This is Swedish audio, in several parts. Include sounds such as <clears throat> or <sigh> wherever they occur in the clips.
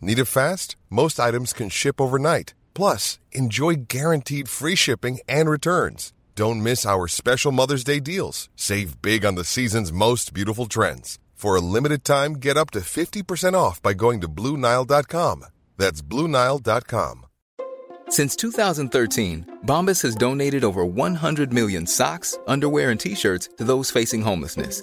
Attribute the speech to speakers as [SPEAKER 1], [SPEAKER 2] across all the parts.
[SPEAKER 1] Need it fast? Most items can ship overnight. Plus, enjoy guaranteed free shipping and returns. Don't miss our special Mother's Day deals. Save big on the season's most beautiful trends. For a limited time, get up to 50% off by going to BlueNile.com. That's BlueNile.com.
[SPEAKER 2] Since 2013, Bombas has donated over 100 million socks, underwear, and t shirts to those facing homelessness.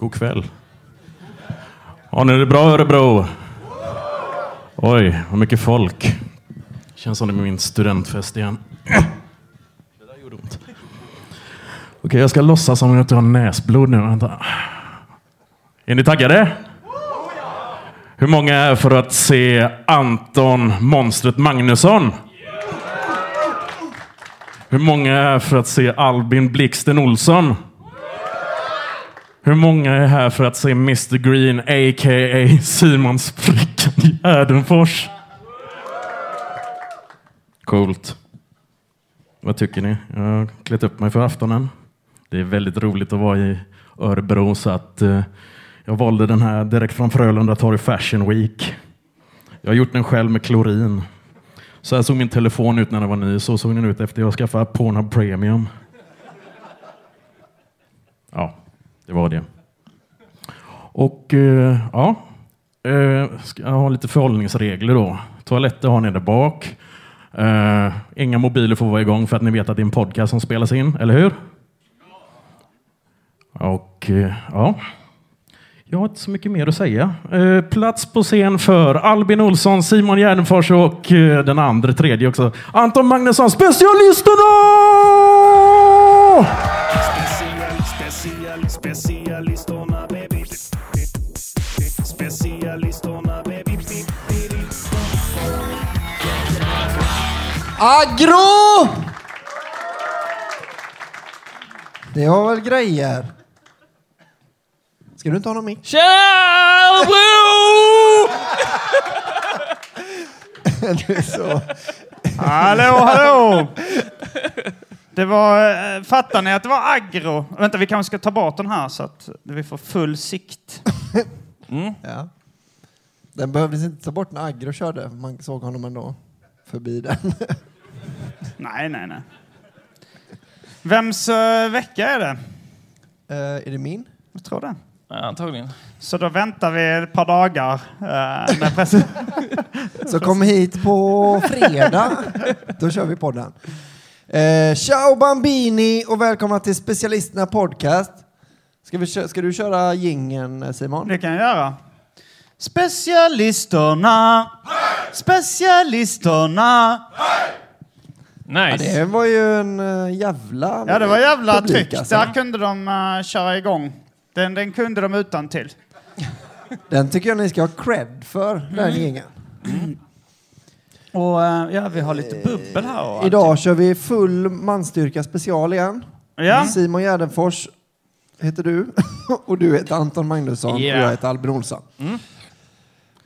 [SPEAKER 3] God kväll. Har ni det bra Örebro? Oj, vad mycket folk. Känns som det är min studentfest igen. Det där gjorde ont. Okej, jag ska låtsas som att jag har näsblod nu. Vänta. Är ni taggade? Hur många är för att se Anton Monstret Magnusson? Hur många är för att se Albin Blixten Olsson? Hur många är här för att se Mr Green, a.k.a. Simon Sprickan Gärdenfors? Coolt. Vad tycker ni? Jag har klätt upp mig för aftonen. Det är väldigt roligt att vara i Örebro så att eh, jag valde den här direkt från Frölunda Torg Fashion Week. Jag har gjort den själv med klorin. Så här såg min telefon ut när den var ny. Så såg den ut efter jag skaffade Pornhub Premium. Ja, det var det. Och eh, ja, eh, ska jag ha lite förhållningsregler då. Toaletter har ni där bak. Eh, inga mobiler får vara igång för att ni vet att det är en podcast som spelas in, eller hur? Och eh, ja, jag har inte så mycket mer att säga. Eh, plats på scen för Albin Olsson, Simon Gärdenfors och eh, den andra, tredje också, Anton Magnusson, specialisterna!
[SPEAKER 4] Special, specialisterna baby. Specialisterna baby.
[SPEAKER 5] Agro! Det var väl grejer. Ska du inte ha någon mick?
[SPEAKER 6] Örebro!
[SPEAKER 5] Du är så...
[SPEAKER 7] Hallå, hallå! <laughs> Det var, eh, fattar ni att det var aggro? Vänta, vi kanske ska ta bort den här så att vi får full sikt. <laughs>
[SPEAKER 5] Ja. Den behövdes inte ta bort när Agro körde. Man såg honom ändå förbi den. <laughs>
[SPEAKER 7] Nej, nej, nej. Vems eh, vecka är det?
[SPEAKER 5] Eh, är det min?
[SPEAKER 7] Jag tror det.
[SPEAKER 6] Ja, antagligen.
[SPEAKER 7] Så då väntar vi ett par dagar med press- <laughs>
[SPEAKER 5] Så kom hit på fredag. Då kör vi podden. Eh, ciao Bambini och välkomna till Specialisterna Podcast. Ska, vi, kö- ska du köra gingen Simon?
[SPEAKER 7] Det kan jag göra. Specialisterna! Specialisterna!
[SPEAKER 5] Ja,
[SPEAKER 6] Nice.
[SPEAKER 5] det var ju en uh, jävla
[SPEAKER 7] Ja, det var jävla
[SPEAKER 5] publik,
[SPEAKER 7] tryck.
[SPEAKER 5] alltså.
[SPEAKER 7] Där kunde de uh, köra igång. Den, den kunde de utan till.
[SPEAKER 5] Den tycker jag ni ska ha cred för, den gingen.
[SPEAKER 7] Och eh, ja, vi har lite bubbel här. Och
[SPEAKER 5] Idag kör vi full manstyrka special igen.
[SPEAKER 7] Ja.
[SPEAKER 5] Simon Gärdenfors heter du <laughs> och du heter Anton Magnusson
[SPEAKER 6] Ja.
[SPEAKER 5] och jag heter Albin Olsson.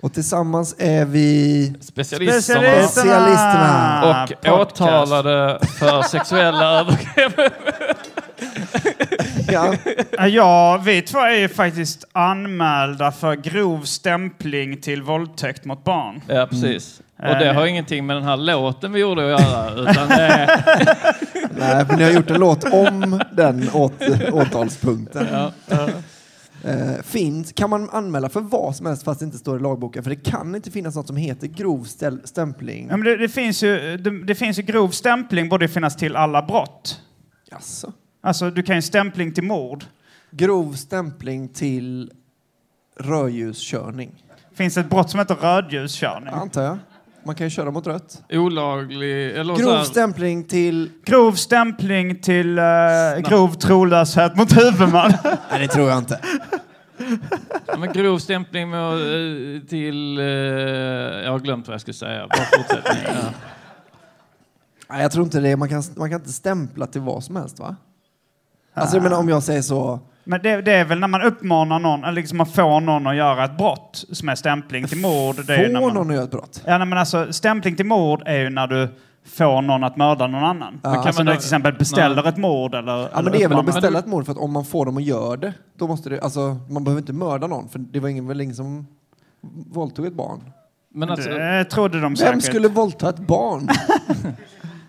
[SPEAKER 5] Och tillsammans är vi
[SPEAKER 6] Specialisterna.
[SPEAKER 7] Specialisterna!
[SPEAKER 5] Specialisterna.
[SPEAKER 6] Och åtalade för <laughs> sexuella övergrepp.
[SPEAKER 5] ja,
[SPEAKER 7] Ja, Ja, vi två är ju faktiskt anmälda för grov stämpling till våldtäkt mot barn.
[SPEAKER 6] Ja, precis. Och det
[SPEAKER 7] Eh,
[SPEAKER 6] har ingenting med den här låten vi gjorde att göra. Utan det <laughs>
[SPEAKER 5] nej, men ni har gjort en låt om den åt, åtalspunkten.
[SPEAKER 6] ja, ja.
[SPEAKER 5] Eh, finns, kan man anmäla för vad som helst fast det inte står i lagboken? För det kan inte finnas något som heter grov stämpling.
[SPEAKER 7] Ja, men det, det, finns ju, det, det finns ju grov stämpling borde finnas till alla brott.
[SPEAKER 5] Jaså?
[SPEAKER 7] Alltså du kan ju stämpling till mord.
[SPEAKER 5] Grov stämpling till rödljuskörning,
[SPEAKER 7] finns ett brott som heter rödljuskörning.
[SPEAKER 5] antar jag. Man kan ju köra mot rött.
[SPEAKER 6] Olaglig... Eller så
[SPEAKER 5] Grov
[SPEAKER 6] här,
[SPEAKER 5] stämpling till...
[SPEAKER 7] Grov stämpling till uh, grov trolöshet mot huvudman. <laughs>
[SPEAKER 5] Nej, det tror jag inte.
[SPEAKER 6] ja, men grov stämpling med, eh, till... eh, jag har glömt vad jag skulle säga. Bara fortsättning. Ja.
[SPEAKER 5] Nej, jag tror inte det. Man kan, man kan inte stämpla till vad som helst, va? Alltså, jag menar om jag säger så...
[SPEAKER 7] Men det, det är väl när man uppmanar någon, eller liksom man får någon att göra ett brott som är stämpling till mord. Det är när
[SPEAKER 5] Får
[SPEAKER 7] man,
[SPEAKER 5] någon att göra ett brott?
[SPEAKER 7] Ja, nej, men alltså stämpling till mord är ju när du får någon att mörda någon annan.
[SPEAKER 5] Ja.
[SPEAKER 7] Men kan
[SPEAKER 6] Alltså,
[SPEAKER 7] man
[SPEAKER 6] då-
[SPEAKER 7] till exempel beställer ett mord eller...
[SPEAKER 5] Ja,
[SPEAKER 7] eller
[SPEAKER 5] men det är väl att beställa ett mord för att om man får dem att göra det, då måste det... Alltså, man behöver inte mörda någon, för det var ingen, väl ingen som våldtog ett barn.
[SPEAKER 6] Men, alltså,
[SPEAKER 7] Det trodde de
[SPEAKER 5] Vem
[SPEAKER 7] säkert.
[SPEAKER 5] skulle våldta ett barn? <laughs>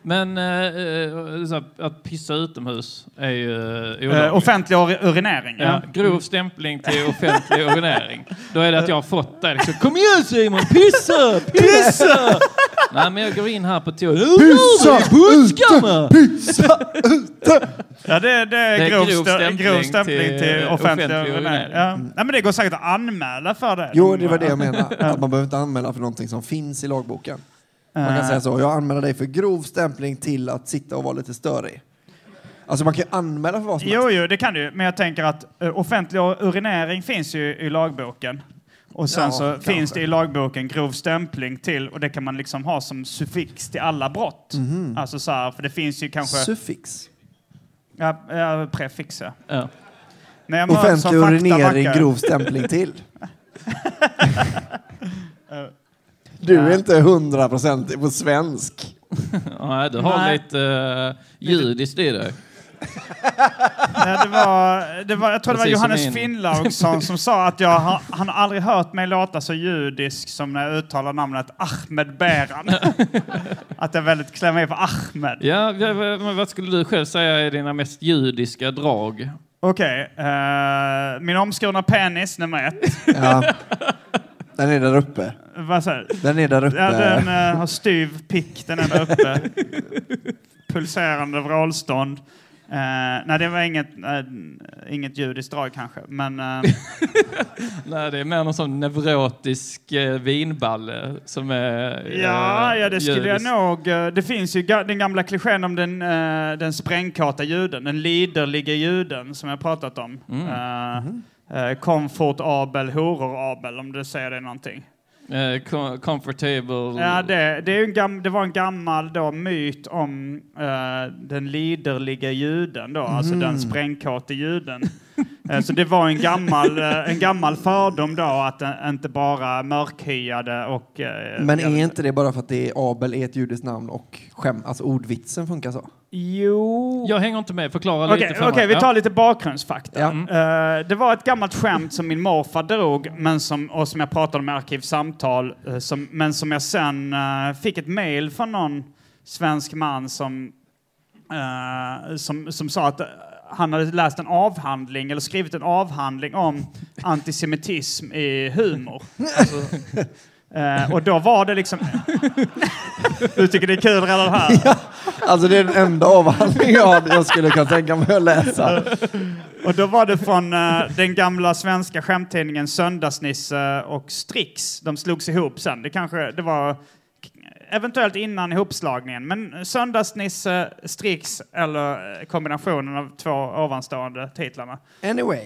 [SPEAKER 6] men eh, eh, att pissa utomhus är ju eh,
[SPEAKER 7] Eh, offentlig ur- urinering.
[SPEAKER 6] Ja, grov stämpling till offentlig <laughs> urinering. Då är det att jag har fått det. Liksom, Kom igen Simon, <laughs> pissa, pissa! Nej men jag går in här på toan. Pissa! Buskarna!
[SPEAKER 7] Ja, det, det är,
[SPEAKER 6] Det är
[SPEAKER 7] grov,
[SPEAKER 6] grov
[SPEAKER 7] stä- en grov
[SPEAKER 6] stämpling
[SPEAKER 7] stämpling till,
[SPEAKER 6] till
[SPEAKER 7] offentlig
[SPEAKER 6] offentlig
[SPEAKER 7] urinering.
[SPEAKER 6] urinering.
[SPEAKER 7] Ja. ja, men det går säkert att anmäla för det.
[SPEAKER 5] Jo, det var det jag menade. Att man behöver inte anmäla för någonting som finns i lagboken. Man kan
[SPEAKER 7] Eh,
[SPEAKER 5] säga så, jag anmäler dig för grov stämpling till att sitta och vara lite störig. Alltså man kan ju anmäla för vad som
[SPEAKER 7] Jo,
[SPEAKER 5] helst.
[SPEAKER 7] jo, det kan du ju. Men jag tänker att uh, offentlig urinering finns ju i lagboken. Och sen
[SPEAKER 5] Ja,
[SPEAKER 7] så
[SPEAKER 5] kanske.
[SPEAKER 7] finns det i lagboken grov stämpling till, och det kan man liksom ha som suffix till alla brott.
[SPEAKER 5] Mhm.
[SPEAKER 7] Alltså så här, för det finns ju kanske...
[SPEAKER 5] Suffix.
[SPEAKER 7] ja, ja, prefix, ja.
[SPEAKER 6] Ja.
[SPEAKER 7] Jag möts
[SPEAKER 5] Offentlig urinering, grov stämpling till. <laughs> <laughs> Du är inte hundraprocentig på svensk. <laughs>
[SPEAKER 6] Nej, du har
[SPEAKER 7] Nej.
[SPEAKER 6] lite uh, judiskt i dig. <laughs>
[SPEAKER 7] Ja, det var, det var, jag tror det var
[SPEAKER 6] Precis
[SPEAKER 7] Johannes
[SPEAKER 6] min.
[SPEAKER 7] Finnlaugsson som sa att jag har, <laughs> han har aldrig hört mig låta så judisk som när jag uttalar namnet Ahmed Beran. att jag väldigt klär mig på Ahmed.
[SPEAKER 6] Ja, vad skulle du själv säga är dina mest judiska drag?
[SPEAKER 7] Okej, eh, min omskurna penis nummer ett.
[SPEAKER 5] Ja. Den är där uppe.
[SPEAKER 7] Vad säger du?
[SPEAKER 5] Den är där uppe.
[SPEAKER 7] Ja, den eh, har styv pick, den är där uppe. <laughs> Pulserande vrålstånd. Eh, nej, det var inget, eh, inget judiskt drag kanske, men... eh, <laughs>
[SPEAKER 6] Nej, det är mer någon sån neurotisk eh, vinballe som är eh,
[SPEAKER 7] Ja, ja, det skulle jag
[SPEAKER 6] judisk.
[SPEAKER 7] nog... eh, Det finns ju ga- den gamla klichén om den, uh, den sprängkåta juden, den liderliga juden som jag pratat om.
[SPEAKER 6] Mm.
[SPEAKER 7] Uh, eh, comfort Abel, horor Abel, om du säger det någonting.
[SPEAKER 6] Com- comfortable...
[SPEAKER 7] Ja, det, det, är det var en gammal då, myt om eh, den liderliga juden, då, alltså
[SPEAKER 5] Mhm.
[SPEAKER 7] den sprängkåte juden. Eh, så det var en gammal, eh, en gammal fördom då att den inte bara mörkhyade och... eh,
[SPEAKER 5] Men är inte det bara för att det är Abel är ett judiskt namn och skäm, alltså ordvitsen funkar så?
[SPEAKER 7] Jo...
[SPEAKER 6] Jag hänger inte med, förklara
[SPEAKER 7] Okej,
[SPEAKER 6] lite för
[SPEAKER 7] okej,
[SPEAKER 6] mig.
[SPEAKER 7] vi tar lite bakgrundsfakta.
[SPEAKER 5] Ja.
[SPEAKER 7] Eh, det var ett gammalt skämt som min morfar drog, men som, och som jag pratade om i Arkivsamtal, eh, som, men som jag sen eh, fick ett mejl från någon svensk man som, eh, som, som sa att eh, han hade läst en avhandling, eller skrivit en avhandling om antisemitism i humor. Alltså, <laughs> eh, och då var det liksom... du tycker det är kul redan här?
[SPEAKER 5] Alltså det är den enda avhandling jag, jag skulle kunna tänka mig att läsa.
[SPEAKER 7] Och då var det från eh, den gamla svenska skämttidningen Söndagsnisse och Strix. De slogs ihop sen. Det kanske det var eventuellt innan ihopslagningen. Men Söndagsnisse, Strix eller eh, kombinationen av två ovanstående titlarna.
[SPEAKER 5] Anyway.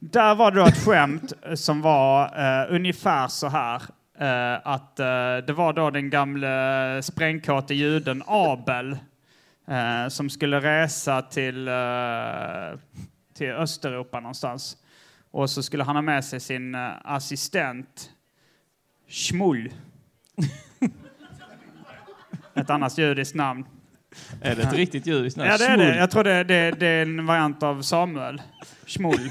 [SPEAKER 7] Där var det då ett skämt eh, som var eh, ungefär så här. eh, att eh, det var då den gamle sprängkåte juden Abel som skulle resa till, till Östeuropa någonstans. Och så skulle han ha med sig sin assistent Schmull. <laughs> ett annat judiskt namn.
[SPEAKER 6] Är det ett riktigt judiskt namn?
[SPEAKER 7] Ja, det är det. Jag tror det, det, det är en variant av Samuel. Schmull. <laughs>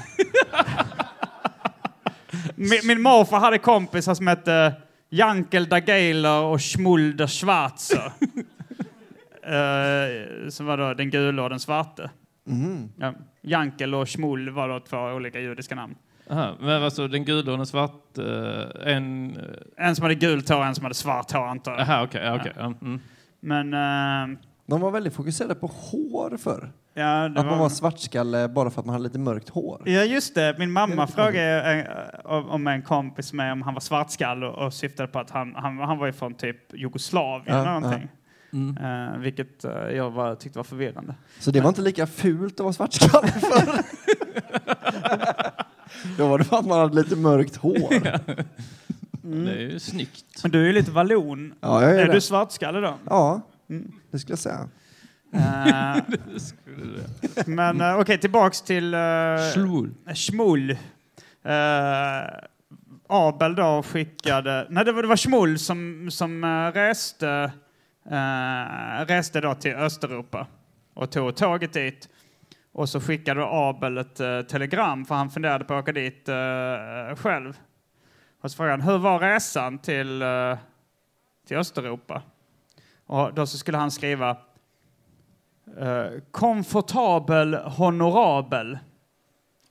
[SPEAKER 7] min, min morfar hade kompisar som hette Jankel da Geiler och Schmull da Schwarzer. uh, <laughs> som var då den gula och den svarte.
[SPEAKER 5] Mhm.
[SPEAKER 7] Ja. Jankel och Schmull var då två olika judiska namn.
[SPEAKER 6] Aha, men alltså den gula och den svart... eh, en... eh,
[SPEAKER 7] En som hade gult hår och en som hade svart hår antar jag.
[SPEAKER 6] Aha, ja, okej, ja, mm.
[SPEAKER 7] Men eh,
[SPEAKER 5] De var väldigt fokuserade på hår förr.
[SPEAKER 7] ja, det
[SPEAKER 5] Att man var svartskalle bara för att man hade lite mörkt hår.
[SPEAKER 7] Ja, just det. Min mamma
[SPEAKER 5] Det-
[SPEAKER 7] frågade eh, om en kompis med om han var svartskall och, och syftade på att han, han, han var från typ Jugoslavien
[SPEAKER 5] Ja,
[SPEAKER 7] eller någonting.
[SPEAKER 6] Mm.
[SPEAKER 7] Eh, vilket eh, jag var, tyckte var förvirrande.
[SPEAKER 5] Så det var inte lika fult att vara svartskalle <laughs> förr. <laughs> Då var det för att man hade lite mörkt hår. <laughs>
[SPEAKER 6] Det är ju snyggt.
[SPEAKER 7] Men du är ju lite vallon.
[SPEAKER 5] Ja, jag
[SPEAKER 7] Är
[SPEAKER 5] är
[SPEAKER 7] du svartskalle då?
[SPEAKER 5] Ja, det skulle jag säga.
[SPEAKER 7] Eh, <laughs> men eh, okej, tillbaks till uh. Schmull. Eh, Abel då skickade... Nej, det var, det var Schmull som, som reste, eh, reste då till Östeuropa och tog tåget dit. Och så skickade Abel ett eh, telegram, för han funderade på att åka dit eh, själv. Och så frågade han, hur var resan till, eh, till Östeuropa? Och då så skulle han skriva eh, komfortabel, honorabel.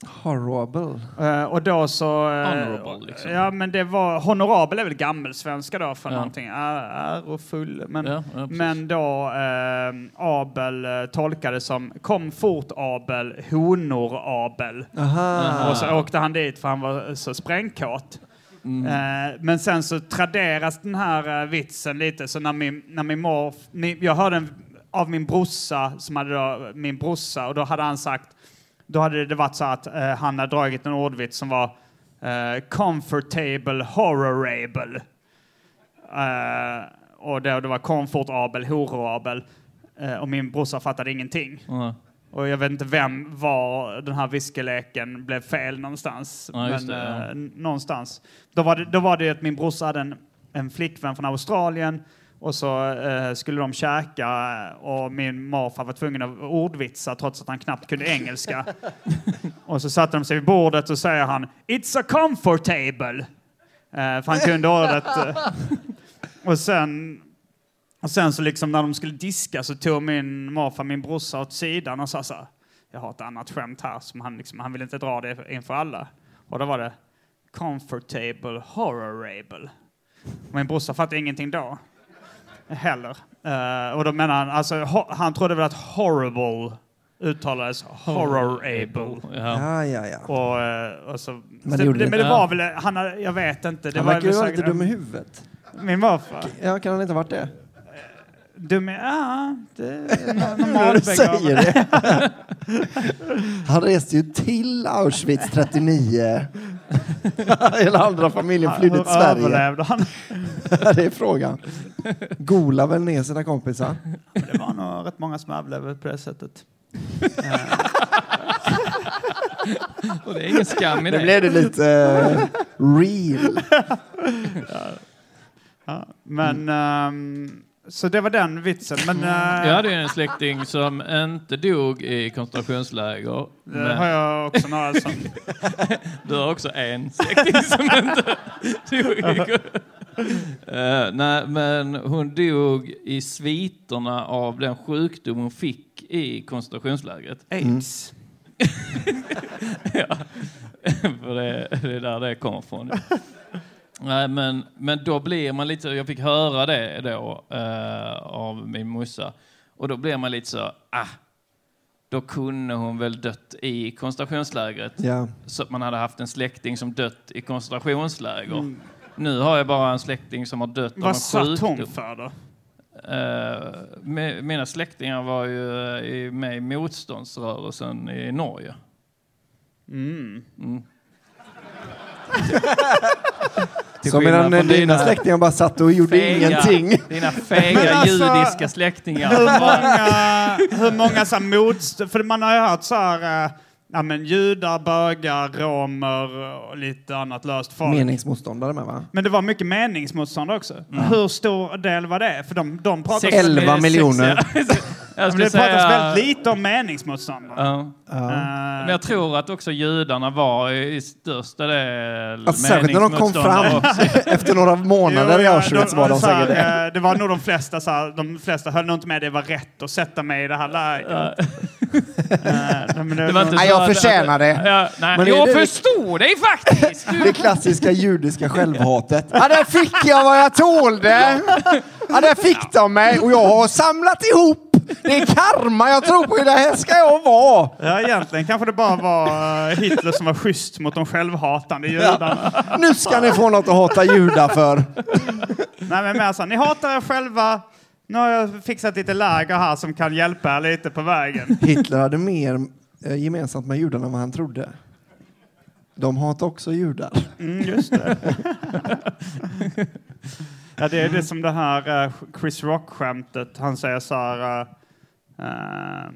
[SPEAKER 5] Horrible.
[SPEAKER 7] Eh, och då så...
[SPEAKER 6] Honorable, liksom.
[SPEAKER 7] Ja, men det var... Honorabel är väl gammelsvenska då för
[SPEAKER 6] Ja.
[SPEAKER 7] någonting. Ärofull. Men,
[SPEAKER 6] Ja, ja,
[SPEAKER 7] men då eh, Abel eh, tolkade som kom fort Abel, honor Abel.
[SPEAKER 5] Aha.
[SPEAKER 7] Och så åkte han dit för han var så sprängkåt.
[SPEAKER 6] Mm.
[SPEAKER 7] Men sen så traderas den här vitsen lite, så när min, när min mor... Min, jag hörde en, av min brorsa, som hade då, min brorsa, och då hade han sagt... Då hade det varit så att eh, han hade dragit en ordvits som var eh, comfortable, horrorable. Eh, och då det var comfortabel, horrorabel. Eh, och min brorsa fattade ingenting.
[SPEAKER 6] Ja.
[SPEAKER 7] Och jag vet inte vem var den här viskeleken blev fel någonstans.
[SPEAKER 6] Ja,
[SPEAKER 7] men
[SPEAKER 6] det, ja.
[SPEAKER 7] eh, någonstans. Då var, det, då var det att min brorsa hade en, en flickvän från Australien och så eh, skulle de käka eh, och min morfar var tvungen att ordvitsa trots att han knappt kunde engelska. <laughs> och så satte de sig vid bordet och säger han It's a comfortable. Eh, för han kunde ordet. Eh, <laughs> och sen och sen så liksom när de skulle diska så tog min morfar min brorsa åt sidan och sa så här, jag har ett annat skämt här som han liksom, han vill inte dra det inför alla. Och då var det comfortable horrorable. Min brorsa fattade ingenting då. Heller. Eh, och då menar han, alltså ho- han trodde väl att horrible uttalades horrorable.
[SPEAKER 6] Ja.
[SPEAKER 5] Ja, ja, ja.
[SPEAKER 7] Och, eh, och så,
[SPEAKER 5] Men det
[SPEAKER 7] det, men det var väl, han, jag vet inte. Det
[SPEAKER 5] Han
[SPEAKER 7] var
[SPEAKER 5] verkar ju vara lite dum i huvudet.
[SPEAKER 7] Min morfar?
[SPEAKER 5] Ja, kan han inte ha varit det?
[SPEAKER 7] Dum i... Ja, det <laughs> är
[SPEAKER 5] När du säger det. <laughs> Han reste ju till Auschwitz 39. <laughs> Hela andra familjen flydde till
[SPEAKER 7] Hur
[SPEAKER 5] Sverige.
[SPEAKER 7] överlevde han? <laughs>
[SPEAKER 5] det är frågan. Gola väl ner sina kompisar.
[SPEAKER 7] Det var nog rätt många som överlevde på det sättet.
[SPEAKER 6] Och det är ingen skam i
[SPEAKER 5] Nu
[SPEAKER 6] det.
[SPEAKER 5] blev det lite eh, real.
[SPEAKER 7] Ja, men... ehm, så det var den vitsen. Men eh,
[SPEAKER 6] Jag hade en släkting som inte dog i koncentrationsläger.
[SPEAKER 7] det
[SPEAKER 6] Men
[SPEAKER 7] har jag också några som... <laughs>
[SPEAKER 6] du har också en släkting som inte dog i <laughs> Eh, Nej, men hon dog i sviterna av den sjukdom hon fick i koncentrationslägret.
[SPEAKER 7] Aids. <laughs>
[SPEAKER 6] ja. För det, det är där det kommer ifrån. Nej, men, men då blir man lite, jag fick höra det då eh, av min morsa. Och då blir man lite så, ah, då kunde hon väl dött i koncentrationslägret.
[SPEAKER 5] Ja.
[SPEAKER 6] Så att man hade haft en släkting som dött i koncentrationsläger. Nu har jag bara en släkting som har dött av en
[SPEAKER 7] Vad satt
[SPEAKER 6] sjukdom.
[SPEAKER 7] hon för då?
[SPEAKER 6] Eh, mi- mina släktingar var ju eh, i- med i motståndsrörelsen i Norge.
[SPEAKER 7] Mm.
[SPEAKER 6] Mm. <laughs> <laughs> Till
[SPEAKER 5] Så medan dina
[SPEAKER 6] dina
[SPEAKER 5] släktingar bara satt och gjorde
[SPEAKER 6] fega-
[SPEAKER 5] ingenting.
[SPEAKER 6] Dina fega
[SPEAKER 7] alltså-
[SPEAKER 6] judiska släktingar.
[SPEAKER 7] Hur många, hur många så här motst... För man har ju hört så här... eh, Ja men judar, bögar, romer och lite annat löst folk.
[SPEAKER 5] Meningsmotståndare med va?
[SPEAKER 7] Men det var mycket meningsmotstånd också. Hur stor del var det? För de, de pratar...
[SPEAKER 6] Sex-
[SPEAKER 5] 11
[SPEAKER 6] sex-
[SPEAKER 5] miljoner.
[SPEAKER 6] Ja. Jag skulle
[SPEAKER 7] det pratas
[SPEAKER 6] säga...
[SPEAKER 7] väldigt lite om meningsmotståndare.
[SPEAKER 6] Ja.
[SPEAKER 5] Ja.
[SPEAKER 6] Men jag tror att också judarna var i största del
[SPEAKER 5] Alltså, särskilt när de kom fram
[SPEAKER 6] meningsmotståndare <laughs>
[SPEAKER 5] efter några månader i Auschwitz var de
[SPEAKER 7] så här,
[SPEAKER 5] det.
[SPEAKER 7] eh, Det var nog de flesta, så här, de flesta höll nog inte med det var rätt att sätta mig i det här lägret. Eh, men det,
[SPEAKER 6] Det var inte
[SPEAKER 5] Nej,
[SPEAKER 6] så
[SPEAKER 5] jag förtjänar det.
[SPEAKER 6] Ja, nej,
[SPEAKER 5] Men
[SPEAKER 6] jag
[SPEAKER 5] det-
[SPEAKER 6] förstår dig faktiskt! <laughs>
[SPEAKER 5] Det klassiska judiska självhatet. Ja, där fick jag vad jag tålde. Ja, där fick de mig och jag har samlat ihop. <laughs> Det är karma jag tror på. Det här ska jag vara.
[SPEAKER 7] ja, egentligen kanske det bara var eh, Hitler som var schysst mot de självhatande judarna.
[SPEAKER 5] Nu ska ni få något att hata judar för.
[SPEAKER 7] Nej, men mer så, ni hatar er själva. Nu har jag fixat lite läger här som kan hjälpa er lite på vägen.
[SPEAKER 5] Hitler hade mer eh, gemensamt med judarna än vad han trodde. De hatar också judar.
[SPEAKER 7] Mm, just det. <laughs> ja, det är det som det här eh, Chris Rock-skämtet. Han säger så här... eh,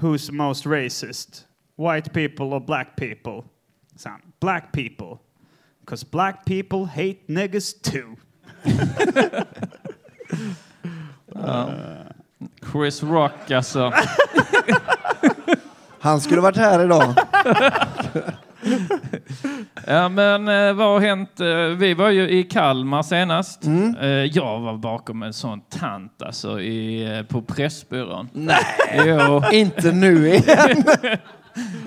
[SPEAKER 7] Who's most racist? White people or black people? Så han, black people. Because black people hate niggas too.
[SPEAKER 6] Chris Rock alltså. <laughs>
[SPEAKER 5] Han skulle varit här idag. <laughs> <laughs>
[SPEAKER 6] Ja, men eh, vad har hänt? Eh, vi var ju i Kalmar senast. Eh, jag var bakom en sån tant alltså i, på Pressbyrån. Nej! <laughs>
[SPEAKER 5] Inte nu igen.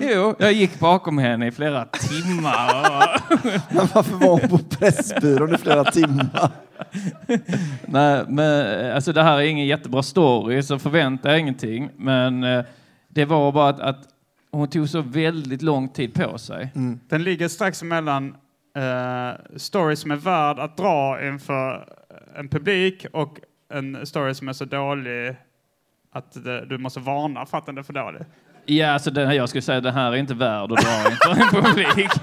[SPEAKER 5] <laughs>
[SPEAKER 6] jo, jag gick bakom henne i flera timmar.
[SPEAKER 5] Men varför var hon på Pressbyrån i flera timmar?
[SPEAKER 6] nej, men, alltså det här är ingen jättebra story, så förvänta er ingenting. Men det var bara att, att hon tog så väldigt lång tid på sig.
[SPEAKER 7] Den ligger strax emellan uh, story som är värd att dra inför en publik och en story som är så dålig att det, du måste varna för att den är för dålig.
[SPEAKER 6] Ja, alltså den här, jag skulle säga den här är inte värd att dra inför en publik. <laughs>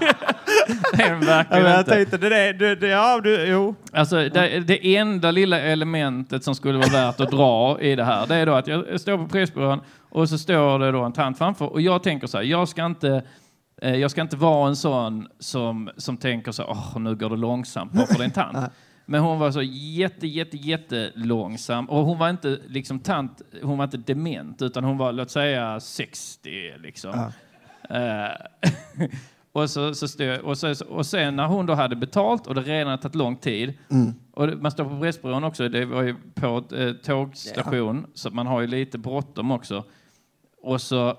[SPEAKER 6] det är den verkligen
[SPEAKER 7] Ja, jag
[SPEAKER 6] inte.
[SPEAKER 7] tänkte, det, det, det, det, ja, du, jo.
[SPEAKER 6] Alltså, det, det enda lilla elementet som skulle vara värt att dra i det här, det är då att jag står på Pressbyrån och så står det då en tant framför och jag tänker så här, jag ska inte eh, jag ska inte vara en sån som, som tänker så här, åh, nu går det långsamt bara för det är en tant. <laughs> Men hon var så jätte, jätte, jätte långsam och hon var inte liksom tant, hon var inte dement utan hon var, låt säga 60 liksom. Eh, <laughs> och, så, så stod, och, så, och sen när hon då hade betalt och det redan tagit lång tid och det, man står på Pressbyrån också, det var ju på eh, tågstation så man har ju lite bråttom också. Och så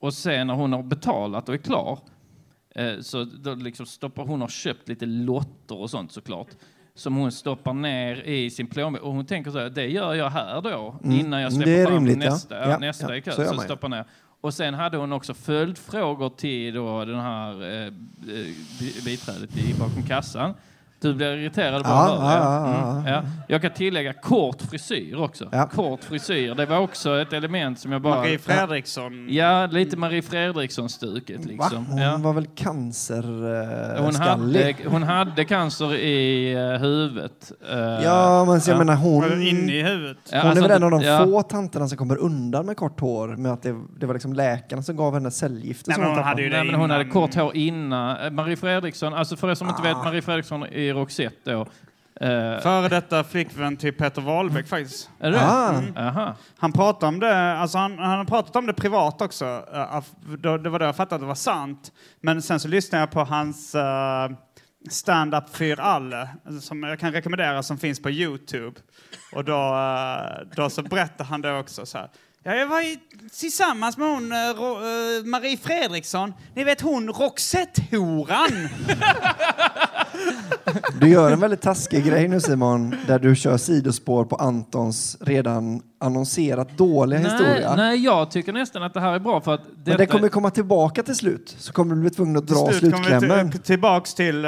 [SPEAKER 6] och sen när hon har betalat och är klar eh, så då liksom stoppar hon har köpt lite lotter och sånt såklart som hon stoppar ner i sin plånbok och hon tänker så här, det gör jag här då innan jag
[SPEAKER 5] Mm,
[SPEAKER 6] släpper fram
[SPEAKER 5] rimligt, ja.
[SPEAKER 6] nästa,
[SPEAKER 5] Ja,
[SPEAKER 6] nästa
[SPEAKER 5] ja,
[SPEAKER 6] i kö.
[SPEAKER 5] så
[SPEAKER 6] Så, stoppar ner. Och sen hade hon också följdfrågor till då den här eh, bi- biträdet i bakom kassan. Du blir irriterad bara
[SPEAKER 5] Ja, ja, ja,
[SPEAKER 6] Mm, ja. Jag kan tillägga kort frisyr också.
[SPEAKER 5] Ja.
[SPEAKER 6] Kort frisyr, det var också ett element som jag bara...
[SPEAKER 7] Marie Fredriksson.
[SPEAKER 6] Ja, lite Marie Fredriksson-stuket
[SPEAKER 5] Va?
[SPEAKER 6] liksom.
[SPEAKER 5] Hon
[SPEAKER 6] Ja.
[SPEAKER 5] var väl cancer eh,
[SPEAKER 6] Hon, hade, hon hade cancer i eh, huvudet. Eh,
[SPEAKER 5] Ja, men så jag
[SPEAKER 6] ja.
[SPEAKER 5] menar hon...
[SPEAKER 7] Inne i huvudet.
[SPEAKER 6] Ja,
[SPEAKER 5] Hon
[SPEAKER 6] alltså,
[SPEAKER 5] är väl en av de
[SPEAKER 6] ja.
[SPEAKER 5] få tanterna som kommer undan med kort hår med att det, det var liksom läkarna som gav henne cellgifter.
[SPEAKER 7] Nej, men
[SPEAKER 5] hon
[SPEAKER 7] hon hade
[SPEAKER 5] tappade.
[SPEAKER 7] ju det
[SPEAKER 6] Nej, men hon hade kort hår innan. Eh, Marie Fredriksson, alltså för er som inte
[SPEAKER 5] Ah.
[SPEAKER 6] vet, Marie Fredriksson i Roxette då. Eh,
[SPEAKER 7] Före detta flickvän till Peter Wahlbeck faktiskt.
[SPEAKER 6] är det?
[SPEAKER 5] Ah.
[SPEAKER 6] Mm. Aha.
[SPEAKER 7] Han pratade om det, alltså han, han har pratat om det privat också. eh, Det var då jag fattade att det var sant. Men sen så lyssnade jag på hans uh, stand-up för alle, som jag kan rekommendera, som finns på Youtube. Och då, då så berättade han det också så här. Ja, jag var i, tillsammans med hon, Marie Fredriksson. Ni vet hon Roxette-horan. <laughs> <laughs>
[SPEAKER 5] Du gör en väldigt taskig grej nu Simon, där du kör sidospår på Antons redan annonserat dåliga
[SPEAKER 6] Nej,
[SPEAKER 5] historia.
[SPEAKER 6] nej, jag tycker nästan att det här är bra för att
[SPEAKER 5] Men
[SPEAKER 6] detta,
[SPEAKER 5] det kommer komma tillbaka till slut, så kommer du bli tvungen att dra
[SPEAKER 7] Till slut
[SPEAKER 5] slutklämmen.
[SPEAKER 7] till, tillbaks till, uh,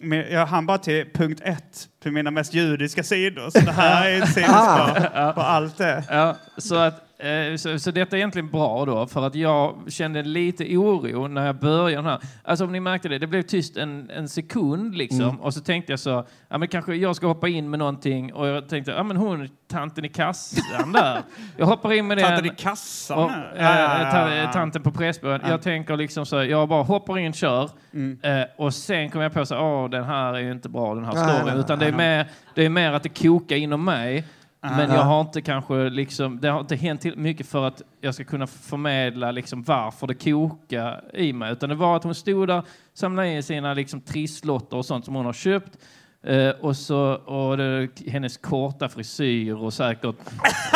[SPEAKER 7] med, jag hann bara till punkt ett, till mina mest judiska sidor. Så det här är ett sidospår på allt det.
[SPEAKER 6] Ja, så, att, så, så detta är egentligen bra då, för att jag kände lite oro när jag började här. Alltså om ni märkte det, det blev tyst en, en sekund liksom.
[SPEAKER 5] Mm.
[SPEAKER 6] Och så tänkte jag så, ja men kanske jag ska hoppa in med någonting. Och jag tänkte, ja men hon, tanten i kassan där. Jag hoppar in med den.
[SPEAKER 7] Tanten i kassan
[SPEAKER 6] Och, eh, ta, tanten på Pressbyrån. Jag tänker liksom så, jag bara hoppar in, kör.
[SPEAKER 7] Mm.
[SPEAKER 6] Eh, och sen kommer jag på så, åh den här är ju inte bra den här storyn. Utan det är, mer, det är mer att det kokar inom mig. Men
[SPEAKER 5] Ja.
[SPEAKER 6] jag har inte kanske liksom, det har inte hänt till mycket för att jag ska kunna förmedla liksom varför det kokar i mig. Utan det var att hon stod där, samlade in sina liksom trisslotter och sånt som hon har köpt. Eh, och så och det, hennes korta frisyr och säkert...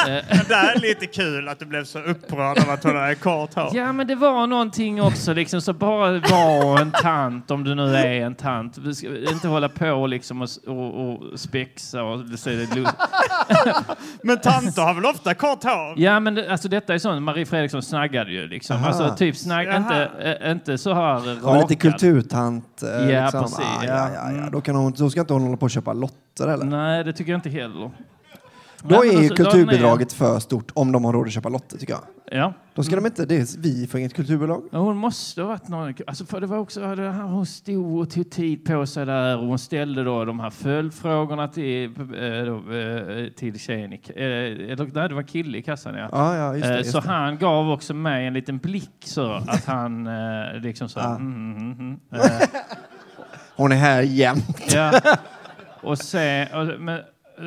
[SPEAKER 7] Men <laughs> det är lite kul att du blev så upprörd av att hon hade kort hår.
[SPEAKER 6] Ja, men det var någonting också, liksom, så bara vara en tant, om du nu är en tant. Vi ska inte hålla på liksom och, och, och spexa och se det <laughs>
[SPEAKER 7] Men tanter har väl ofta kort hår?
[SPEAKER 6] Ja, men det, alltså detta är sånt, Marie Fredriksson snaggade ju liksom.
[SPEAKER 5] Aha.
[SPEAKER 6] Alltså typ snagg, inte, eh, inte så här
[SPEAKER 5] Hon är
[SPEAKER 6] rakad.
[SPEAKER 5] lite kulturtant. eh,
[SPEAKER 6] Ja,
[SPEAKER 5] liksom.
[SPEAKER 6] precis,
[SPEAKER 5] Ah,
[SPEAKER 6] ja.
[SPEAKER 5] ja, ja, ja.
[SPEAKER 6] Mm.
[SPEAKER 5] Då, kan hon, då ska inte hon hålla på och köpa lotter eller?
[SPEAKER 6] Nej, det tycker jag inte heller.
[SPEAKER 5] Då
[SPEAKER 6] Nej,
[SPEAKER 5] är ju kulturbidraget för stort om de har råd att köpa lotter tycker jag.
[SPEAKER 6] Ja.
[SPEAKER 5] Då ska de inte, det är vi får inget kulturbidrag.
[SPEAKER 6] Ja, Hon måste ha varit någon... Alltså för det var också det här, hon stod och tog tid på sig där och hon ställde då de här följdfrågorna till, eh, till tjejen. nej, det var kille i kassan, ja.
[SPEAKER 5] Ja, ja, just det. Just
[SPEAKER 6] så
[SPEAKER 5] det.
[SPEAKER 6] han gav också mig en liten blick så att han liksom så...
[SPEAKER 5] Ah.
[SPEAKER 6] Mm, mm, mm, eh, <laughs>
[SPEAKER 5] Hon är här jämt.
[SPEAKER 6] ja. Och sen, och, men,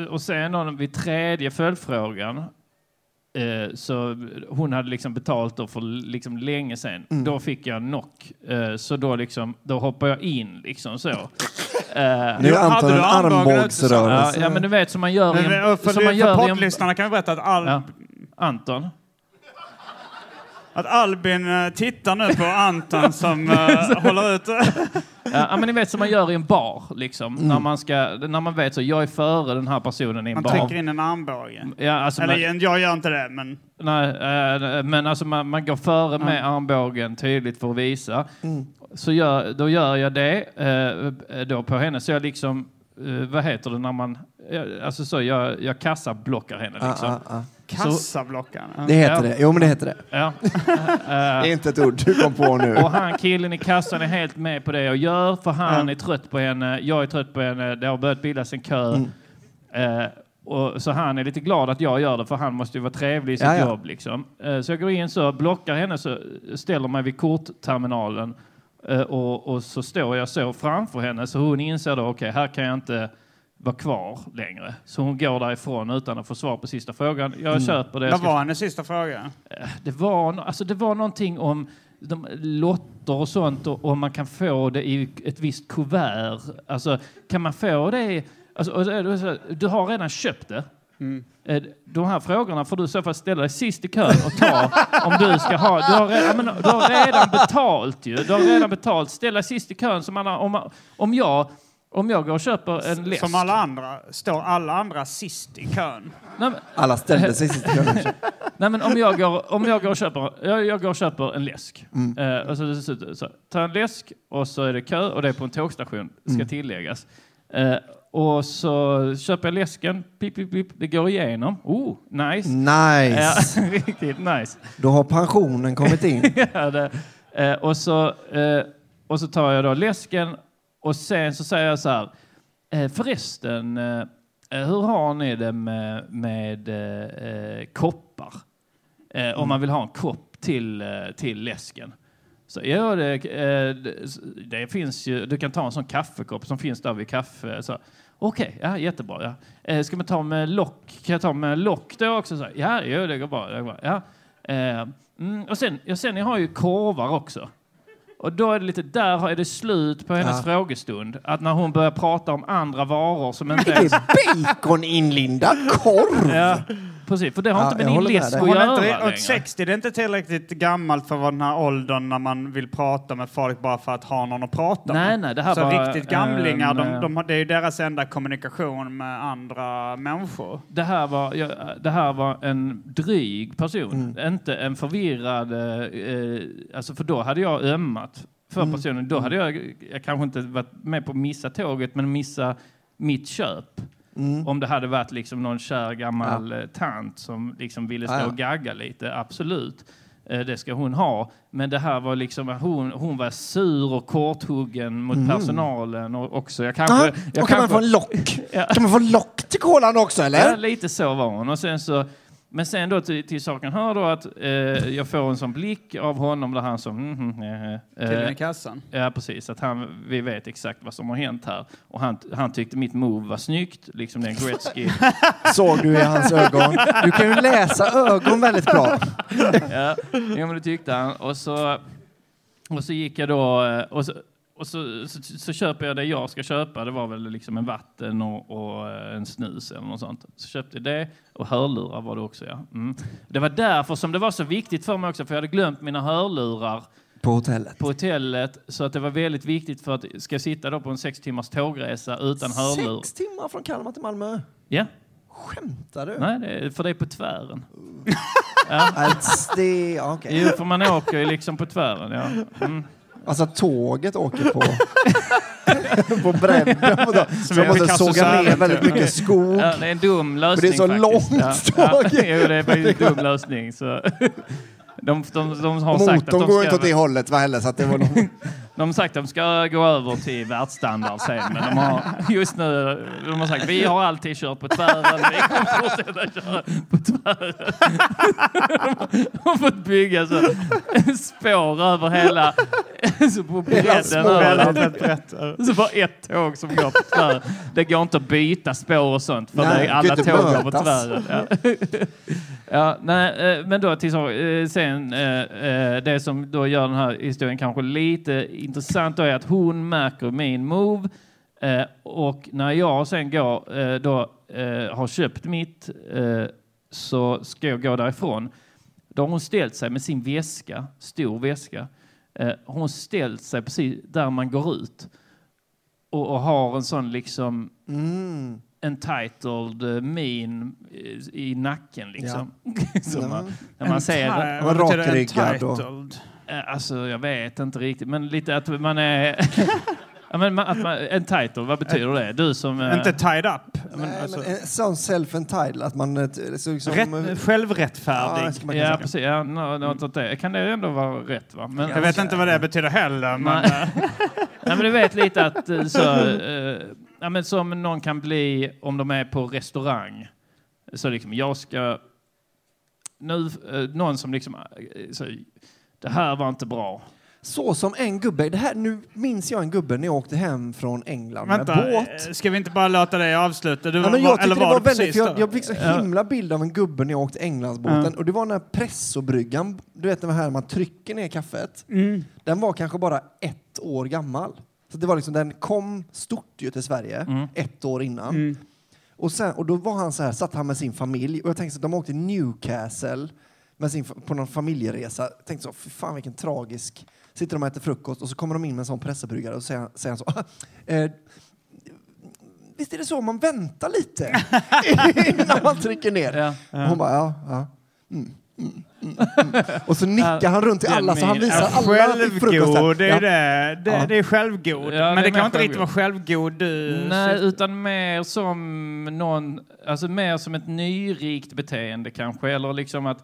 [SPEAKER 6] och sen då vid tredje följdfrågan eh, så hon hade liksom betalt då för liksom länge sedan.
[SPEAKER 5] Mm.
[SPEAKER 6] Då fick jag knock. Eh, så då liksom, då hoppar jag in liksom så. Eh,
[SPEAKER 5] Nu Anton
[SPEAKER 7] du
[SPEAKER 5] en
[SPEAKER 7] så?
[SPEAKER 6] ja,
[SPEAKER 5] armbågsrörelse.
[SPEAKER 6] ja, men du vet som man gör i en...
[SPEAKER 7] och för,
[SPEAKER 6] som man
[SPEAKER 7] för
[SPEAKER 6] gör i en
[SPEAKER 7] poddlyssnarna kan vi berätta att, Al
[SPEAKER 6] ja. Anton.
[SPEAKER 7] Att Albin eh, tittar nu på Anton som eh, <laughs> håller ut.
[SPEAKER 6] Ja, men ni vet som man gör i en bar, liksom.
[SPEAKER 5] Mm.
[SPEAKER 6] När, man ska, när man vet så, jag är före den här personen i en
[SPEAKER 7] Man
[SPEAKER 6] bar.
[SPEAKER 7] trycker in en armbåge.
[SPEAKER 6] Ja, alltså
[SPEAKER 7] Eller
[SPEAKER 6] man,
[SPEAKER 7] jag gör inte det, men
[SPEAKER 6] nej, eh, men alltså man, man går före med
[SPEAKER 7] Ja.
[SPEAKER 6] armbågen tydligt för att visa.
[SPEAKER 5] Mm.
[SPEAKER 6] Så gör, då gör jag det eh, då på henne. Så jag liksom, eh, vad heter det när man, alltså så, jag, jag kassablockar henne
[SPEAKER 5] Ah,
[SPEAKER 6] liksom.
[SPEAKER 5] ah, ah.
[SPEAKER 7] kassablockaren.
[SPEAKER 5] Det heter
[SPEAKER 6] Ja.
[SPEAKER 5] det. Jo, men det heter det.
[SPEAKER 6] Ja. <laughs>
[SPEAKER 5] Det är inte ett ord du kom på nu.
[SPEAKER 6] Och han killen i kassan är helt med på det jag gör för han
[SPEAKER 7] Ja.
[SPEAKER 6] är trött på henne, jag är trött på henne, det har börjat bildas en kö.
[SPEAKER 5] Mm.
[SPEAKER 6] Eh, och, så han är lite glad att jag gör det för han måste ju vara trevlig i sitt
[SPEAKER 5] Ja, ja.
[SPEAKER 6] jobb. Liksom. Eh, så jag går in så, blockar henne, så ställer mig vid kortterminalen eh, och, och så står jag så framför henne så hon inser då okej, här kan jag inte vara kvar längre. Så hon går därifrån utan att få svar på sista frågan. Jag
[SPEAKER 5] Mm.
[SPEAKER 6] köper det.
[SPEAKER 7] Vad
[SPEAKER 6] ska
[SPEAKER 7] var hennes sista fråga?
[SPEAKER 6] det var, alltså det var någonting om de, lotter och sånt och om man kan få det i ett visst kuvert. Alltså, kan man få det? Alltså, du har redan köpt det.
[SPEAKER 7] Mm.
[SPEAKER 6] Eh, De här frågorna får du i så fall ställa dig sist i kön och ta <laughs> om du ska ha. Du har, redan, du har redan betalt ju. Du har redan betalt. Ställ dig sist i kön. Som alla, om, om, jag, om jag går och köper en läsk.
[SPEAKER 7] Som alla andra, står alla andra sist i kön?
[SPEAKER 6] Nej, men-
[SPEAKER 5] Alla ställde sig sist i kön. <laughs>
[SPEAKER 6] Nej, men om jag går, om jag går, och, köper, jag, jag går och köper en läsk.
[SPEAKER 5] Mm.
[SPEAKER 6] Eh, och så, så, så, så, tar en läsk och så är det kö och det är på en tågstation, ska
[SPEAKER 5] Mm.
[SPEAKER 6] tilläggas. Eh, och så köper jag läsken, pip, pip, pip, det går igenom. Oh, nice.
[SPEAKER 5] Nice.
[SPEAKER 6] Ja, <laughs> riktigt nice.
[SPEAKER 5] Då har pensionen kommit in. <laughs>
[SPEAKER 6] ja, det, eh, och, så, eh, och så tar jag då läsken och sen så säger jag så här. Eh, förresten, eh, eh, hur har ni det med, med eh, koppar? Eh, Om man vill ha en kopp till, till läsken. Så, ja, det, eh, det, det finns ju, du kan ta en sån kaffekopp som finns där vid kaffe. Så, Okej, ja, jättebra. Ja. Ska man ta med lock? Kan jag ta med lock då också? Så, ja, jo, det går bra. Det går bra. Ja. Mm, och sen, ja, sen jag har ju korvar också. Och då är det lite, där är det slut på hennes
[SPEAKER 5] Ja.
[SPEAKER 6] frågestund. Att när hon börjar prata om andra varor som inte
[SPEAKER 5] Det är baconinlindad korv!
[SPEAKER 6] Ja, precis. För det har
[SPEAKER 5] Ja,
[SPEAKER 6] inte med din läsk att göra
[SPEAKER 7] inte,
[SPEAKER 6] längre.
[SPEAKER 7] och 60 det är inte tillräckligt gammalt för att vara den här åldern när man vill prata med folk bara för att ha någon att prata
[SPEAKER 6] Nej,
[SPEAKER 7] med.
[SPEAKER 6] nej, det här
[SPEAKER 7] Så
[SPEAKER 6] var
[SPEAKER 7] riktigt gamlingar,
[SPEAKER 6] en,
[SPEAKER 7] de,
[SPEAKER 6] eh,
[SPEAKER 7] de, det är ju deras enda kommunikation med andra människor.
[SPEAKER 6] Det här, var, ja, det här var en dryg person,
[SPEAKER 5] Mm.
[SPEAKER 6] inte en förvirrad... Eh, eh, alltså för då hade jag ömmat för
[SPEAKER 5] Mm.
[SPEAKER 6] personen. Då hade jag, jag kanske inte varit med på att missa tåget, men missa mitt köp.
[SPEAKER 5] Mm.
[SPEAKER 6] Om det hade varit liksom någon kär gammal eh, tant som liksom ville stå
[SPEAKER 5] Ja, ja.
[SPEAKER 6] och gagga lite, absolut. Eh, Det ska hon ha. Men det här var liksom, hon, hon var sur och korthuggen mot personalen och också. Jag kanske, jag
[SPEAKER 5] och kan man
[SPEAKER 6] kanske-
[SPEAKER 5] få en lock? <laughs>
[SPEAKER 6] Ja.
[SPEAKER 5] Kan man få lock till kolan också
[SPEAKER 6] Ja,
[SPEAKER 5] eller?
[SPEAKER 6] lite så var hon. Och sen så, men sen då till, till saken hör då att eh, jag får en sån blick av honom där han som... Mm, mm, eh, eh,
[SPEAKER 7] Killen i kassan.
[SPEAKER 6] Ja, precis. Att han, vi vet exakt vad som har hänt här. Och han, han tyckte mitt move var snyggt, liksom den Gretzky. <laughs>
[SPEAKER 5] Såg du i hans ögon? Du kan ju läsa ögon väldigt bra.
[SPEAKER 6] ja, ja, men det tyckte han. Och så, och så gick jag då... eh, Och så, och så, så, så köper jag det jag ska köpa. Det var väl liksom en vatten och, och eh, en snus eller något sånt. Så köpte jag det och hörlurar var det också. Ja. Mm. Det var därför som det var så viktigt för mig också, för jag hade glömt mina hörlurar
[SPEAKER 5] På hotellet.
[SPEAKER 6] på hotellet. Så att det var väldigt viktigt för att ska jag sitta då på en sex timmars tågresa utan hörlur.
[SPEAKER 5] Sex timmar från Kalmar till Malmö.
[SPEAKER 6] Ja,
[SPEAKER 5] Skämtar du?
[SPEAKER 6] nej, det är, för det är på tvären. <laughs>
[SPEAKER 5] Alltså, det, ja, okej.
[SPEAKER 6] Jo, för man åker ju liksom på tvären. Ja. Mm.
[SPEAKER 5] Alltså tåget åker på, <laughs> på bredden. på dag. Så man
[SPEAKER 7] är
[SPEAKER 5] måste såga ner väldigt mycket skog.
[SPEAKER 6] Ja, det är en dum lösning
[SPEAKER 5] så
[SPEAKER 6] faktiskt.
[SPEAKER 5] långt
[SPEAKER 6] ja. <laughs>
[SPEAKER 5] tåg.
[SPEAKER 6] Ja, jo, det är en dum lösning. Så. <laughs> De, de, de har sagt att
[SPEAKER 5] motorn
[SPEAKER 6] de
[SPEAKER 5] går inte
[SPEAKER 6] ska,
[SPEAKER 5] åt det hållet va, heller, så att det var nog...
[SPEAKER 6] de har sagt att de ska gå över till världsstandard sen. Men de har just nu de har sagt vi har alltid kört på tvären. Vi kommer fortsätta köra på tvären. De har fått bygga så spår över hela så på bredden. Över. Så bara ett tåg som går på tvären. Det går inte att byta spår och sånt för
[SPEAKER 5] Nej,
[SPEAKER 6] det är alla tåg går på tvären. Ja. Ja, nej, eh, men då till så, eh, sen eh, det som då gör den här historien kanske lite intressant då är att hon märker min move eh, och när jag sen går eh, då eh, har köpt mitt eh, så ska jag gå därifrån. Då har hon ställt sig med sin väska, stor väska. Eh, har hon ställt sig precis där man går ut och, och har en sån liksom
[SPEAKER 5] Mm
[SPEAKER 6] entitled eh, min i, i nacken liksom. <laughs> Som man, när man
[SPEAKER 5] var
[SPEAKER 7] Vad betyder
[SPEAKER 5] rakryggad?
[SPEAKER 6] Eh, Alltså jag vet inte riktigt, men lite att man är... <laughs> ja, men att man, entitled, vad betyder det? Du som... eh,
[SPEAKER 7] Inte tied up.
[SPEAKER 5] Nej,
[SPEAKER 7] alltså-
[SPEAKER 5] men en sån self-entitled, att man... eh, Så, liksom,
[SPEAKER 7] Rätt, självrättfärdig.
[SPEAKER 5] Ja,
[SPEAKER 6] Ja, precis. Ja, något åt det. Kan det ändå vara rätt? Va? Men,
[SPEAKER 7] Jag vet inte vad det betyder heller. Men,
[SPEAKER 6] Nej. <laughs> Men du vet lite att eh, så, eh, ja, men som någon kan bli om de är på restaurang. Så liksom, jag ska... Nu, eh, någon som liksom... eh, Så, det här var inte bra.
[SPEAKER 5] Så som en gubbe, det här, nu minns jag en gubbe när jag åkte hem från England
[SPEAKER 7] vänta,
[SPEAKER 5] med båt.
[SPEAKER 7] eh, ska vi inte bara låta dig avsluta? Du,
[SPEAKER 5] Ja, men
[SPEAKER 7] var-
[SPEAKER 5] jag tyckte
[SPEAKER 7] eller
[SPEAKER 5] det var väldigt,
[SPEAKER 7] precis
[SPEAKER 5] för jag, jag fick så himla bild av en gubbe när jag åkte Englandsbåten och det var den här pressobryggan, du vet den här man trycker ner kaffet.
[SPEAKER 7] Mm.
[SPEAKER 5] Den var kanske bara ett år gammal. Så det var liksom, den kom stort ju till Sverige
[SPEAKER 6] Mm.
[SPEAKER 5] ett år innan.
[SPEAKER 7] Mm.
[SPEAKER 5] Och, sen, och då var han så här, satt han med sin familj och jag tänkte att de åkte till Newcastle med sin, på någon familjeresa. Jag tänkte så, fy fan vilken tragisk... Sitter de och äter frukost och så kommer de in med en sån pressebryggare och säger, säger han så. eh, visst är det så man väntar lite <laughs> innan man trycker ner?
[SPEAKER 6] Ja.
[SPEAKER 5] Och hon bara, ja, ja. Mm, mm, mm, mm. Och så nickar han runt till alla så han visar alla i frukosten.
[SPEAKER 7] självgod, det är det. Det,
[SPEAKER 5] Ja.
[SPEAKER 7] det är självgod.
[SPEAKER 6] Ja,
[SPEAKER 7] men
[SPEAKER 6] det
[SPEAKER 7] kan inte riktigt vara
[SPEAKER 6] självgod.
[SPEAKER 7] du.
[SPEAKER 6] Nej, utan mer som någon, alltså mer som ett nyrikt beteende kanske, eller liksom att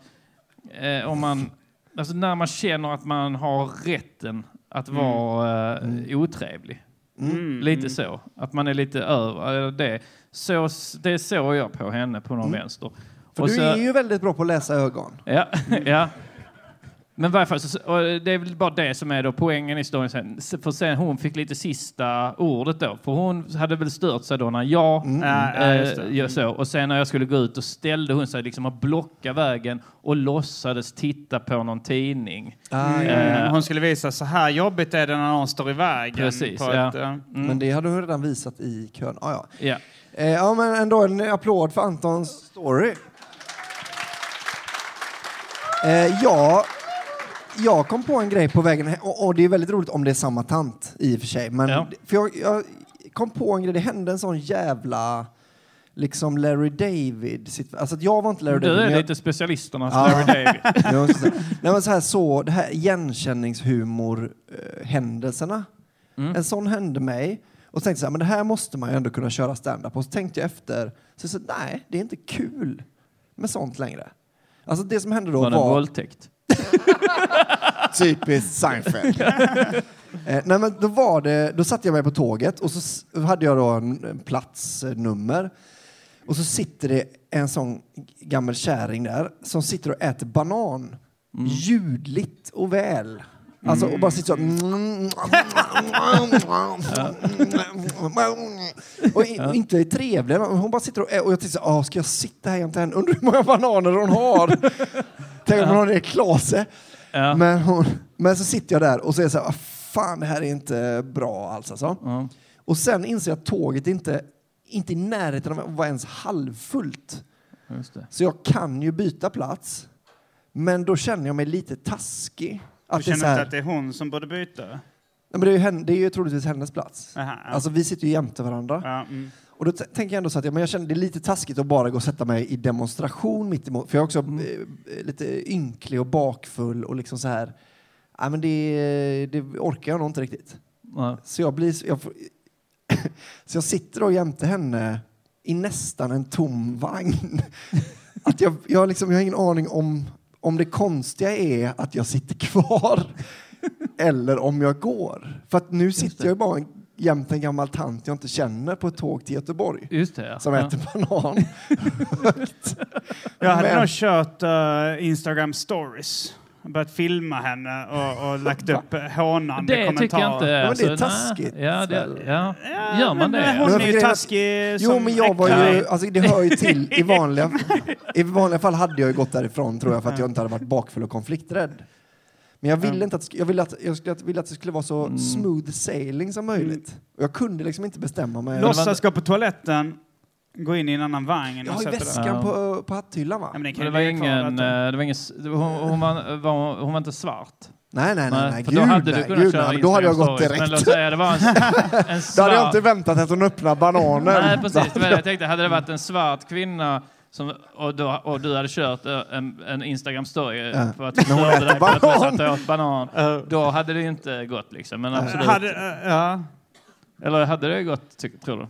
[SPEAKER 6] eh, om man, alltså när man känner att man har rätten att vara eh, otrevlig.
[SPEAKER 7] Mm.
[SPEAKER 6] Lite så, att man är lite över eh, det. Så, det såg jag på henne på någon vänster.
[SPEAKER 5] För
[SPEAKER 6] Och
[SPEAKER 5] du
[SPEAKER 6] så-
[SPEAKER 5] är ju väldigt bra på att läsa ögon.
[SPEAKER 6] Ja, <laughs> ja. Men fall, så, och det är väl bara det som är då poängen i historien sen. För sen hon fick lite sista ordet då. För hon hade väl stört sig då när jag
[SPEAKER 5] Mm.
[SPEAKER 6] Eh, gör så. Och sen när jag skulle gå ut då ställde hon sig liksom och blockade vägen och låtsades titta på någon tidning.
[SPEAKER 5] Ah, ja.
[SPEAKER 7] Mm. Hon skulle visa så här jobbigt är det när någon står i vägen.
[SPEAKER 6] Precis,
[SPEAKER 7] på
[SPEAKER 6] ja.
[SPEAKER 7] ett, eh,
[SPEAKER 5] Men det hade hon redan visat i kön. Ah, ja.
[SPEAKER 6] Ja.
[SPEAKER 5] Eh, ja, men ändå en applåd för Antons story. Eh, ja, jag kom på en grej på vägen he- och, och det är väldigt roligt om det är samma tant i och för sig. Men
[SPEAKER 6] Ja.
[SPEAKER 5] för jag, jag kom på en grej, det hände en sån jävla liksom Larry David. sitt- Alltså att jag var inte Larry
[SPEAKER 6] Du
[SPEAKER 5] David.
[SPEAKER 6] är
[SPEAKER 5] men jag-
[SPEAKER 6] lite specialisternas
[SPEAKER 5] Ja.
[SPEAKER 6] Larry David.
[SPEAKER 5] Ja, just det. Nej, men så här, så, det här igenkänningshumor-händelserna.
[SPEAKER 6] Mm.
[SPEAKER 5] En sån hände mig. Och tänkte så här, men det här måste man ju ändå kunna köra stand-up. Och så tänkte jag efter, så, så nej, det är inte kul med sånt längre. Alltså det som hände då
[SPEAKER 6] Var en
[SPEAKER 5] var
[SPEAKER 6] våldtäkt? <laughs>
[SPEAKER 5] typiskt Seinfeld. <laughs> eh, nej, men då, var det, då satte jag mig på tåget och så hade jag då en, en platsnummer. Och så sitter det en sån gammal kärring där som sitter och äter banan. Ljudligt och väl. Alltså och bara sitter så... och, i- och inte är trevlig. Hon bara sitter och, och jag tänkte så, ah, ska jag sitta här jämte henne? Undrar hur många bananer hon har? <laughs> Tänk om hon har i klase.
[SPEAKER 6] Ja.
[SPEAKER 5] Men, hon, men så sitter jag där och så är jag så här, "Ah, fan det här är inte bra alls alltså. Och sen inser jag att tåget inte, inte i närheten av att vara ens halvfullt. Så jag kan ju byta plats. Men då känner jag mig lite taskig.
[SPEAKER 7] Du
[SPEAKER 5] Att det är så
[SPEAKER 7] känner inte
[SPEAKER 5] här,
[SPEAKER 7] att det är hon som borde byta?
[SPEAKER 5] Nej, men det, är ju henne, det är ju troligtvis hennes plats.
[SPEAKER 7] Aha, ja.
[SPEAKER 5] Alltså vi sitter ju jämte varandra.
[SPEAKER 7] ja, mm.
[SPEAKER 5] Och då tänker jag ändå så att ja, men jag känner det är lite taskigt att bara gå och sätta mig i demonstration mitt emot. För jag är också
[SPEAKER 7] Mm.
[SPEAKER 5] eh, lite ynklig och bakfull och liksom så här. Nej, men det, det orkar jag nog inte riktigt.
[SPEAKER 6] Ja.
[SPEAKER 5] Så jag blir... Jag, får, <laughs> så jag sitter då jämte henne i nästan en tom vagn. <laughs> Att jag, jag, liksom, jag har ingen aning om, om det konstiga är att jag sitter kvar <laughs> eller om jag går. För nu sitter jag ju bara jämte en gammal tant jag inte känner på ett tåg till Göteborg
[SPEAKER 6] Just det, ja.
[SPEAKER 5] som
[SPEAKER 6] ja.
[SPEAKER 5] äter banan. <laughs>
[SPEAKER 7] Jag hade
[SPEAKER 5] Men-
[SPEAKER 7] nog kört eh, Instagram stories. Börjat filma henne och, och <laughs> lagt upp hånande
[SPEAKER 6] Det
[SPEAKER 7] kommentarer.
[SPEAKER 6] tycker jag inte.
[SPEAKER 5] men det är
[SPEAKER 6] alltså,
[SPEAKER 5] taskigt.
[SPEAKER 6] Ja, det, ja.
[SPEAKER 7] Ja,
[SPEAKER 6] Gör man
[SPEAKER 7] men
[SPEAKER 6] det?
[SPEAKER 7] Hon är ju taskig
[SPEAKER 5] Jo, men jag var
[SPEAKER 7] äcklar.
[SPEAKER 5] ju, alltså det hör ju till. <laughs> I vanliga, I vanliga fall hade jag ju gått därifrån tror jag för att jag inte hade varit bakfull och konflikträdd. Men jag ville inte att, jag ville att, jag skulle, ville att det skulle vara så
[SPEAKER 6] Mm.
[SPEAKER 5] smooth sailing som möjligt. Och jag kunde liksom inte bestämma mig.
[SPEAKER 7] Låtsas gå på toaletten, gå in i en annan vagn
[SPEAKER 5] Jag
[SPEAKER 7] och
[SPEAKER 5] har ju väskan
[SPEAKER 6] Ja.
[SPEAKER 5] på, på hatthyllan va?
[SPEAKER 7] Ja, men det
[SPEAKER 6] Men det
[SPEAKER 7] ju
[SPEAKER 6] var ingen, eh, det var ingen, hon, hon, var, var, hon var inte svart.
[SPEAKER 5] Nej, nej, nej,
[SPEAKER 6] Nej,
[SPEAKER 5] Gud,
[SPEAKER 6] då hade
[SPEAKER 5] nej,
[SPEAKER 6] du kunnat
[SPEAKER 5] gud,
[SPEAKER 6] köra
[SPEAKER 5] nej. Men Då hade jag gått
[SPEAKER 6] stories. Men låt
[SPEAKER 5] direkt.
[SPEAKER 6] säga det var en, <laughs> en
[SPEAKER 5] Då hade jag
[SPEAKER 6] svart...
[SPEAKER 5] inte väntat att hon öppnar bananen.
[SPEAKER 6] Nej, precis. Det var det jag tänkte. Hade det varit en svart kvinna som, och, då, och du hade kört eh, en, en Instagram-story
[SPEAKER 5] Ja.
[SPEAKER 6] ja. för att förstöra
[SPEAKER 5] äter
[SPEAKER 6] dig för att du och åt banan, då hade det inte gått liksom. Men absolut.
[SPEAKER 7] Hade, eh, ja.
[SPEAKER 6] Eller hade det gått, ty, tror du?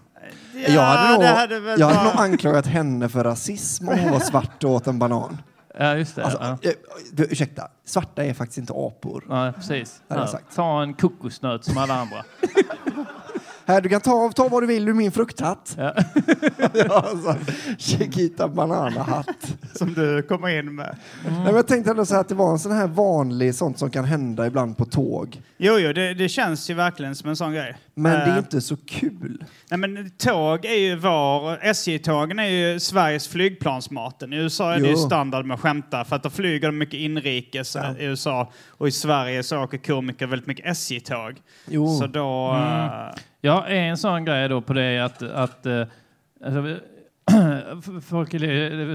[SPEAKER 5] jag hade, nog,
[SPEAKER 7] det hade väl
[SPEAKER 5] jag hade
[SPEAKER 7] bara-
[SPEAKER 5] nog anklagat henne för rasism om hon var svart och åt en banan. <laughs>
[SPEAKER 6] Ja, just det.
[SPEAKER 5] Alltså,
[SPEAKER 6] ja.
[SPEAKER 5] eh, du, ursäkta, svarta är faktiskt inte apor.
[SPEAKER 6] Ja, precis.
[SPEAKER 5] hade jag
[SPEAKER 6] Ja,
[SPEAKER 5] sagt.
[SPEAKER 6] Ta en kokosnöt som alla andra. <laughs>
[SPEAKER 5] Här, du kan ta, ta vad du vill ur min frukthatt.
[SPEAKER 6] Ja. <laughs>
[SPEAKER 5] ja, alltså, Chiquita banana-hatt.
[SPEAKER 7] Som du kommer in med.
[SPEAKER 5] Nej, men jag tänkte ändå så här att det var en sån här vanlig sånt som kan hända ibland på tåg.
[SPEAKER 7] Jo, jo, det, det känns ju verkligen som en sån grej.
[SPEAKER 5] Men det är
[SPEAKER 7] Eh,
[SPEAKER 5] inte så kul.
[SPEAKER 7] Nej, men tåg är ju var... SJ-tågen är ju Sveriges flygplansmaten. I USA är det ju
[SPEAKER 5] Jo.
[SPEAKER 7] standard med att skämta för att då flyger de mycket inrikes eh, i USA och i Sverige så åker komiker väldigt mycket SJ-tåg.
[SPEAKER 5] Jo.
[SPEAKER 7] Så då... eh,
[SPEAKER 6] Ja, en sån grej då på det är att, att eh, alltså, <clears throat> folk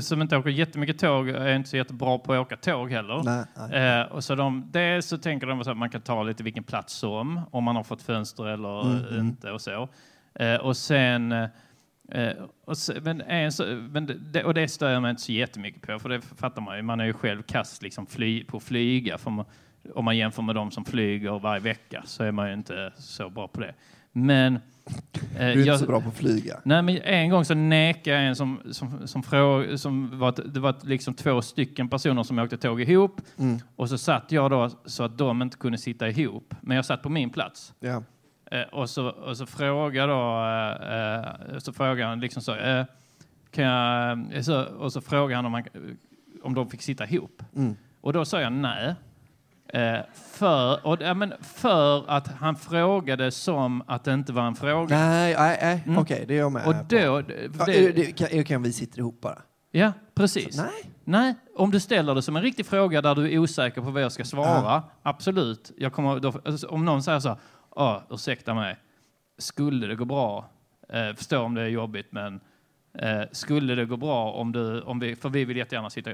[SPEAKER 6] som inte åker jättemycket tåg är inte så jättebra på att åka tåg heller.
[SPEAKER 5] Nej, nej.
[SPEAKER 6] Eh, och så de, dels så tänker de så att man kan ta lite vilken plats som, om man har fått fönster eller
[SPEAKER 5] Mm,
[SPEAKER 6] inte och så. Eh, och sen... och, se, men en, så, men det- och det stör jag mig inte så jättemycket på, för det fattar man ju. Man är ju själv kast liksom fly, på att flyga. Man, om man jämför med de som flyger varje vecka så är man ju inte så bra på det. Men... eh,
[SPEAKER 5] Du är inte så bra på att flyga.
[SPEAKER 6] Nej, men en gång så nekade jag en som, som, som, fråg, som var, det var liksom två stycken personer som åkte tåg ihop.
[SPEAKER 5] Mm.
[SPEAKER 6] Och så satt jag då så att de inte kunde sitta ihop. Men jag satt på min plats.
[SPEAKER 5] Ja.
[SPEAKER 6] Eh, och, så, och så frågade då, eh, eh, så frågade han liksom så, eh, kan jag, eh, så, och så frågade han om, man, om de fick sitta ihop.
[SPEAKER 5] Mm.
[SPEAKER 6] Och då sa jag nej. Eh, för, och, ja, men för att han frågade som att det inte var en fråga.
[SPEAKER 5] Nej, nej, nej.
[SPEAKER 6] Mm.
[SPEAKER 5] okej, det är jag med
[SPEAKER 6] Och då...
[SPEAKER 5] Ja,
[SPEAKER 6] det-
[SPEAKER 5] det, det, kan, kan vi sitter ihop bara?
[SPEAKER 6] Ja, precis.
[SPEAKER 5] Nej.
[SPEAKER 6] Nej, om du ställer det som en riktig fråga där du är osäker på vad jag ska svara, absolut. Jag kommer, då, alltså, om någon säger så här, ursäkta mig, skulle det gå bra, eh, förstår om det är jobbigt, men eh, skulle det gå bra om du, om vi, för vi vill jättegärna sitta,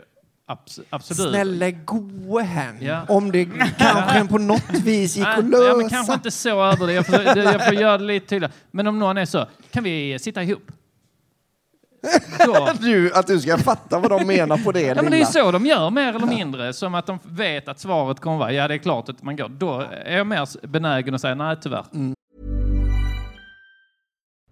[SPEAKER 6] abs, absolut.
[SPEAKER 5] Snälla gå hen.
[SPEAKER 6] Ja.
[SPEAKER 5] Om det kanske på något vis gick att lösa.
[SPEAKER 6] ja, men kanske inte så över det. Jag får, jag får göra det lite tydligare. Men om någon är så, kan vi sitta ihop? <laughs>
[SPEAKER 5] Du, att du ska fatta vad de menar på det
[SPEAKER 6] Ja, men det är
[SPEAKER 5] lilla.
[SPEAKER 6] så de gör, mer eller mindre. Som att de vet att svaret kommer vara ja, det är klart att man går. Då är jag mer benägen att säga nej, tyvärr.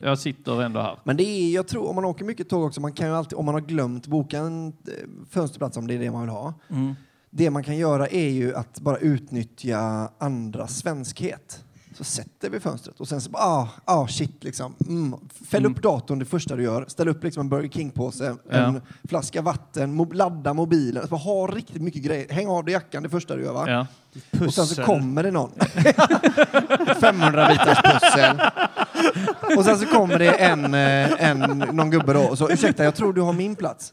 [SPEAKER 6] Jag sitter ändå här.
[SPEAKER 5] Men det är, jag tror, om man åker mycket tåg också, man kan ju alltid, om man har glömt boka en eh, fönsterplats om det är det man vill ha.
[SPEAKER 6] Mm.
[SPEAKER 5] Det man kan göra är ju att bara utnyttja andras svenskhet. Så sätter vi fönstret och sen så bara, ah, ah shit liksom. Mm. Fäll upp datorn det första du gör. Ställ upp liksom en Burger King-påse, en flaska vatten, mo ladda mobilen. Alltså, ha riktigt mycket grejer. Häng av dig jackan det första du gör va?
[SPEAKER 6] Ja.
[SPEAKER 5] Och sen så kommer det någon. <laughs> 500 bitars pussel. Och sen så kommer det en, eh, en, någon gubbe då och så ursäkta jag tror du har min plats.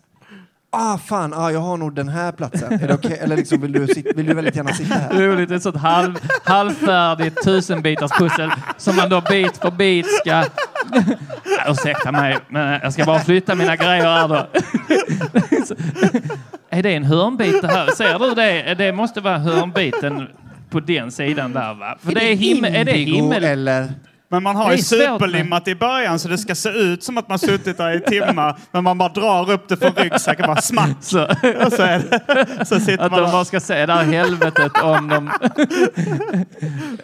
[SPEAKER 5] Ah fan, ah, jag har nog den här platsen. Är det okej? Eller liksom, vill, du sit, vill du väldigt gärna sitta här?
[SPEAKER 6] Roligt, ett sånt halv, halvfärdigt tusenbitars pussel som man då bit för bit ska... Ursäkta mig, men jag ska bara flytta mina grejer här då. Är det en hörnbit det här? Ser du det? Det måste vara hörnbiten på den sidan där va? För det är, him är det himmel...
[SPEAKER 5] eller?
[SPEAKER 7] Men man har ju superlimmat i början så det ska se ut som att man suttit där i timmar. men man bara drar upp det från ryggsäcken bara smack.
[SPEAKER 6] Så,
[SPEAKER 7] Och så, är det, så sitter
[SPEAKER 6] att
[SPEAKER 7] man
[SPEAKER 6] de bara ska se det här helvetet om de...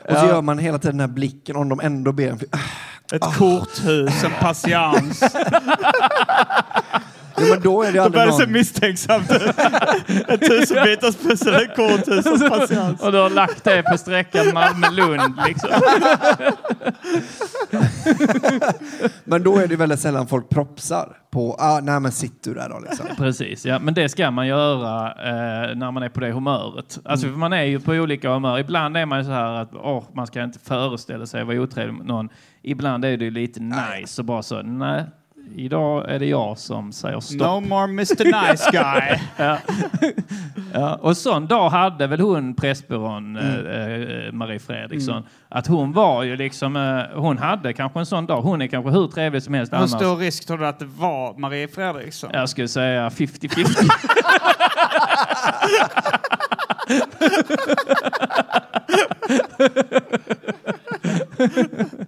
[SPEAKER 5] Och så gör man hela tiden den här blicken om de ändå ber en...
[SPEAKER 7] Ett korthus, en patiens. <laughs>
[SPEAKER 5] Jo, men då är det
[SPEAKER 7] Då
[SPEAKER 5] aldrig
[SPEAKER 7] börjar det se
[SPEAKER 5] någon...
[SPEAKER 7] misstänksamt ut. Ett tusenbitars pussel, ett korthus och <laughs> en patiens.
[SPEAKER 6] Och du har lagt det på sträckan Malmö-Lund liksom. <laughs>
[SPEAKER 5] Men då är det väldigt sällan folk propsar på, ah, nej men sitt du där då liksom.
[SPEAKER 6] Precis, ja. Men det ska man göra eh, när man är på det humöret. Alltså, för man är ju på olika humör. Ibland är man ju så här att åh, man ska inte föreställa sig vara otrevlig någon. Ibland är det ju lite nice och bara så, nej, idag är det jag som säger stopp.
[SPEAKER 7] No more Mr Nice <laughs> Guy.
[SPEAKER 6] Ja. ja. Och sån dag hade väl hon Pressbyrån, eh, eh, Marie Fredriksson. Att hon var ju liksom, eh, hon hade kanske en sån dag. Hon är kanske hur trevlig som helst
[SPEAKER 7] Hur
[SPEAKER 6] annars.
[SPEAKER 7] stor risk tror du att det var Marie Fredriksson?
[SPEAKER 6] Jag skulle säga 50-50.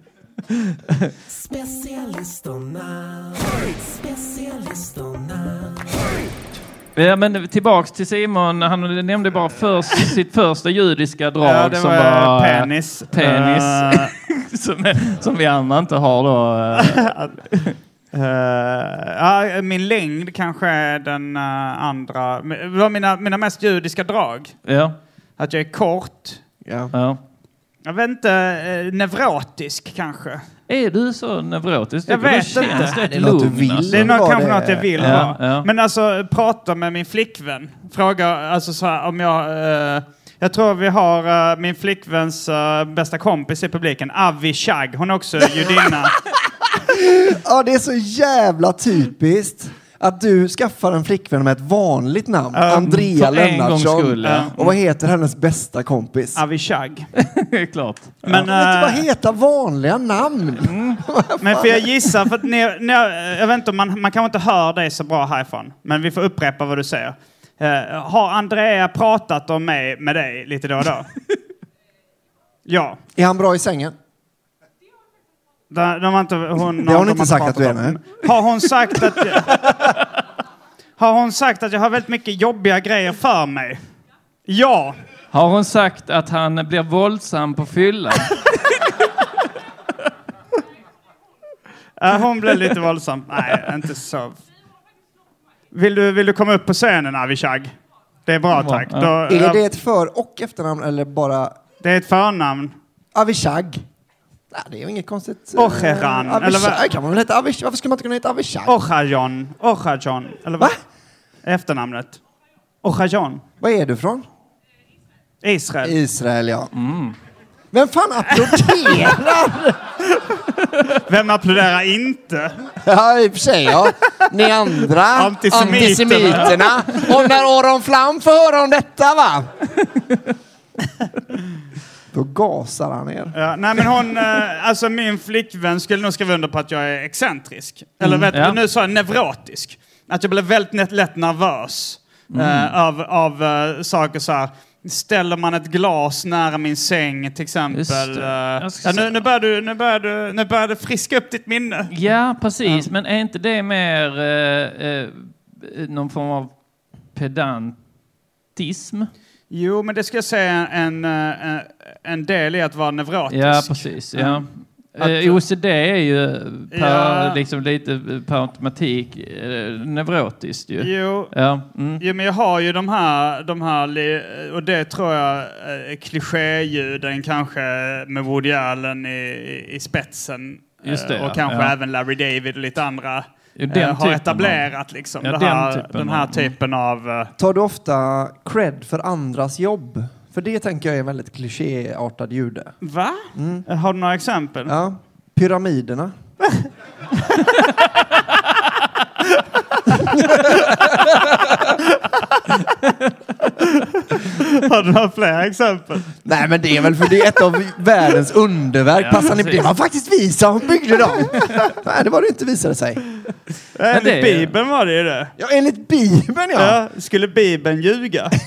[SPEAKER 6] <laughs> <laughs>
[SPEAKER 4] Specialisterna, specialisterna.
[SPEAKER 6] Ja, men tillbaks till Simon. Han nämnde bara först, sitt första judiska drag
[SPEAKER 7] Ja, det
[SPEAKER 6] som
[SPEAKER 7] var
[SPEAKER 6] var eh,
[SPEAKER 7] penis.
[SPEAKER 6] penis.
[SPEAKER 7] Eh, <laughs>
[SPEAKER 6] som, som vi andra inte har då. <laughs> eh,
[SPEAKER 7] ja, min längd kanske är den eh, andra. Det var mina, mina mest judiska drag.
[SPEAKER 6] Ja,
[SPEAKER 7] Att jag är kort.
[SPEAKER 5] Ja.
[SPEAKER 6] Ja.
[SPEAKER 7] Jag vet inte, eh, neurotisk kanske.
[SPEAKER 6] Är du så neurotisk?
[SPEAKER 7] Jag vet
[SPEAKER 6] känns
[SPEAKER 7] inte.
[SPEAKER 6] rätt
[SPEAKER 5] Det är något du
[SPEAKER 6] lugn,
[SPEAKER 5] vill.
[SPEAKER 6] alltså.
[SPEAKER 7] Det är nog kanske
[SPEAKER 5] det-
[SPEAKER 7] något jag vill
[SPEAKER 6] Ja, ja.
[SPEAKER 7] Men alltså, prata med min flickvän. Fråga, alltså så här, om jag... eh, jag tror vi har eh, min flickväns eh, bästa kompis i publiken, Avi Shag. Hon är också judinna. <laughs>
[SPEAKER 5] ja, det är så jävla typiskt att du skaffar en flickvän med ett vanligt namn,
[SPEAKER 7] Ja,
[SPEAKER 5] Andrea Lennartsson.
[SPEAKER 6] ja.
[SPEAKER 5] Och vad heter hennes bästa kompis?
[SPEAKER 7] Avi Shag. <laughs>
[SPEAKER 6] Klart.
[SPEAKER 7] Men,
[SPEAKER 5] Men inte bara
[SPEAKER 7] eh,
[SPEAKER 5] heta vanliga namn.
[SPEAKER 7] men för jag gissar, för att ni, ni, jag vet inte om man, man kanske inte hör dig så bra härifrån, men vi får upprepa vad du säger. Eh, har Andrea pratat om mig med dig lite då och då? <laughs> ja.
[SPEAKER 5] Är han bra i sängen?
[SPEAKER 7] De, de har inte, hon,
[SPEAKER 5] Det har hon inte sagt att du är med.
[SPEAKER 7] Har hon sagt att jag, Har hon sagt att jag har väldigt mycket jobbiga grejer för mig? Ja.
[SPEAKER 6] Har hon sagt att han blir våldsam på fyllan? <laughs>
[SPEAKER 7] Ja, hon blev lite våldsam. Nej, inte så. Vill du, vill du komma upp på scenen, Avishag? Det är bra, tack. Då,
[SPEAKER 5] Är det ett för och efternamn eller bara
[SPEAKER 7] det är ett förnamn.
[SPEAKER 5] Avishag? Nej, det är ju inget konstigt. eh,
[SPEAKER 7] Ocheran, eller
[SPEAKER 5] Avishag
[SPEAKER 7] vad?
[SPEAKER 5] kan man väl heta Avishag? Varför skulle man inte kunna heta Avishag?
[SPEAKER 7] Ochajon. Ochajon. Eller vad?
[SPEAKER 5] Va?
[SPEAKER 7] Efternamnet. Ochajon.
[SPEAKER 5] Var är du från?
[SPEAKER 7] Israel.
[SPEAKER 5] Israel, ja. Vem fan applåderar? <laughs>
[SPEAKER 7] Vem applåderar inte?
[SPEAKER 5] ja, i och för sig, ja. Ni andra
[SPEAKER 7] Antisemiterna.
[SPEAKER 5] antisemiterna. Och när Aron Flam får höra om detta, va? <laughs> Då gasar han er.
[SPEAKER 7] Ja, nej men hon, eh, alltså min flickvän skulle nog skriva under på att jag är excentrisk. Eller vet
[SPEAKER 6] ja.
[SPEAKER 7] du, nu sa jag neurotisk. Att jag blev väldigt lätt, lätt nervös eh, av, av eh, saker så här. Ställer man ett glas nära min säng till exempel.
[SPEAKER 6] Det.
[SPEAKER 7] eh,
[SPEAKER 6] Jag ska
[SPEAKER 7] ja, nu, nu, börjar du, nu, börjar du, nu börjar du friska upp ditt minne.
[SPEAKER 6] Ja, precis. Men är inte det mer eh, eh, någon form av pedantism?
[SPEAKER 7] Jo, men det ska jag säga en, eh, en, en del i att vara neurotisk.
[SPEAKER 6] Ja, precis. Ja.
[SPEAKER 7] Att-
[SPEAKER 6] Eh, OCD är ju per,
[SPEAKER 7] Ja.
[SPEAKER 6] liksom lite per automatik eh, neurotiskt ju.
[SPEAKER 7] Jo,
[SPEAKER 6] Ja. Mm.
[SPEAKER 7] Jo, men jag har ju de här, de här och det tror jag är klichéljuden kanske med Woody Allen i, i spetsen.
[SPEAKER 6] Det,
[SPEAKER 7] och
[SPEAKER 6] ja.
[SPEAKER 7] kanske även Larry David och lite andra eh, har etablerat liksom.
[SPEAKER 6] Ja, den
[SPEAKER 7] här,
[SPEAKER 6] typen
[SPEAKER 7] den här
[SPEAKER 6] av-
[SPEAKER 7] typen av... eh,
[SPEAKER 5] Tar du ofta cred för andras jobb? För det tänker jag är en väldigt klichéartad jude.
[SPEAKER 7] Va? Eh, Har du några exempel?
[SPEAKER 5] Ja. Pyramiderna. <laughs> <laughs>
[SPEAKER 7] Har du några fler exempel?
[SPEAKER 5] Nej men det är väl för det är ett av världens underverk.
[SPEAKER 6] Ja,
[SPEAKER 5] Passar ni? Det var faktiskt vi som byggde dem. Nej det var det inte visade sig.
[SPEAKER 7] Enligt
[SPEAKER 6] det är-
[SPEAKER 7] Bibeln var det ju det.
[SPEAKER 5] Ja enligt Bibeln ja.
[SPEAKER 7] Ja. Skulle Bibeln ljuga? <laughs>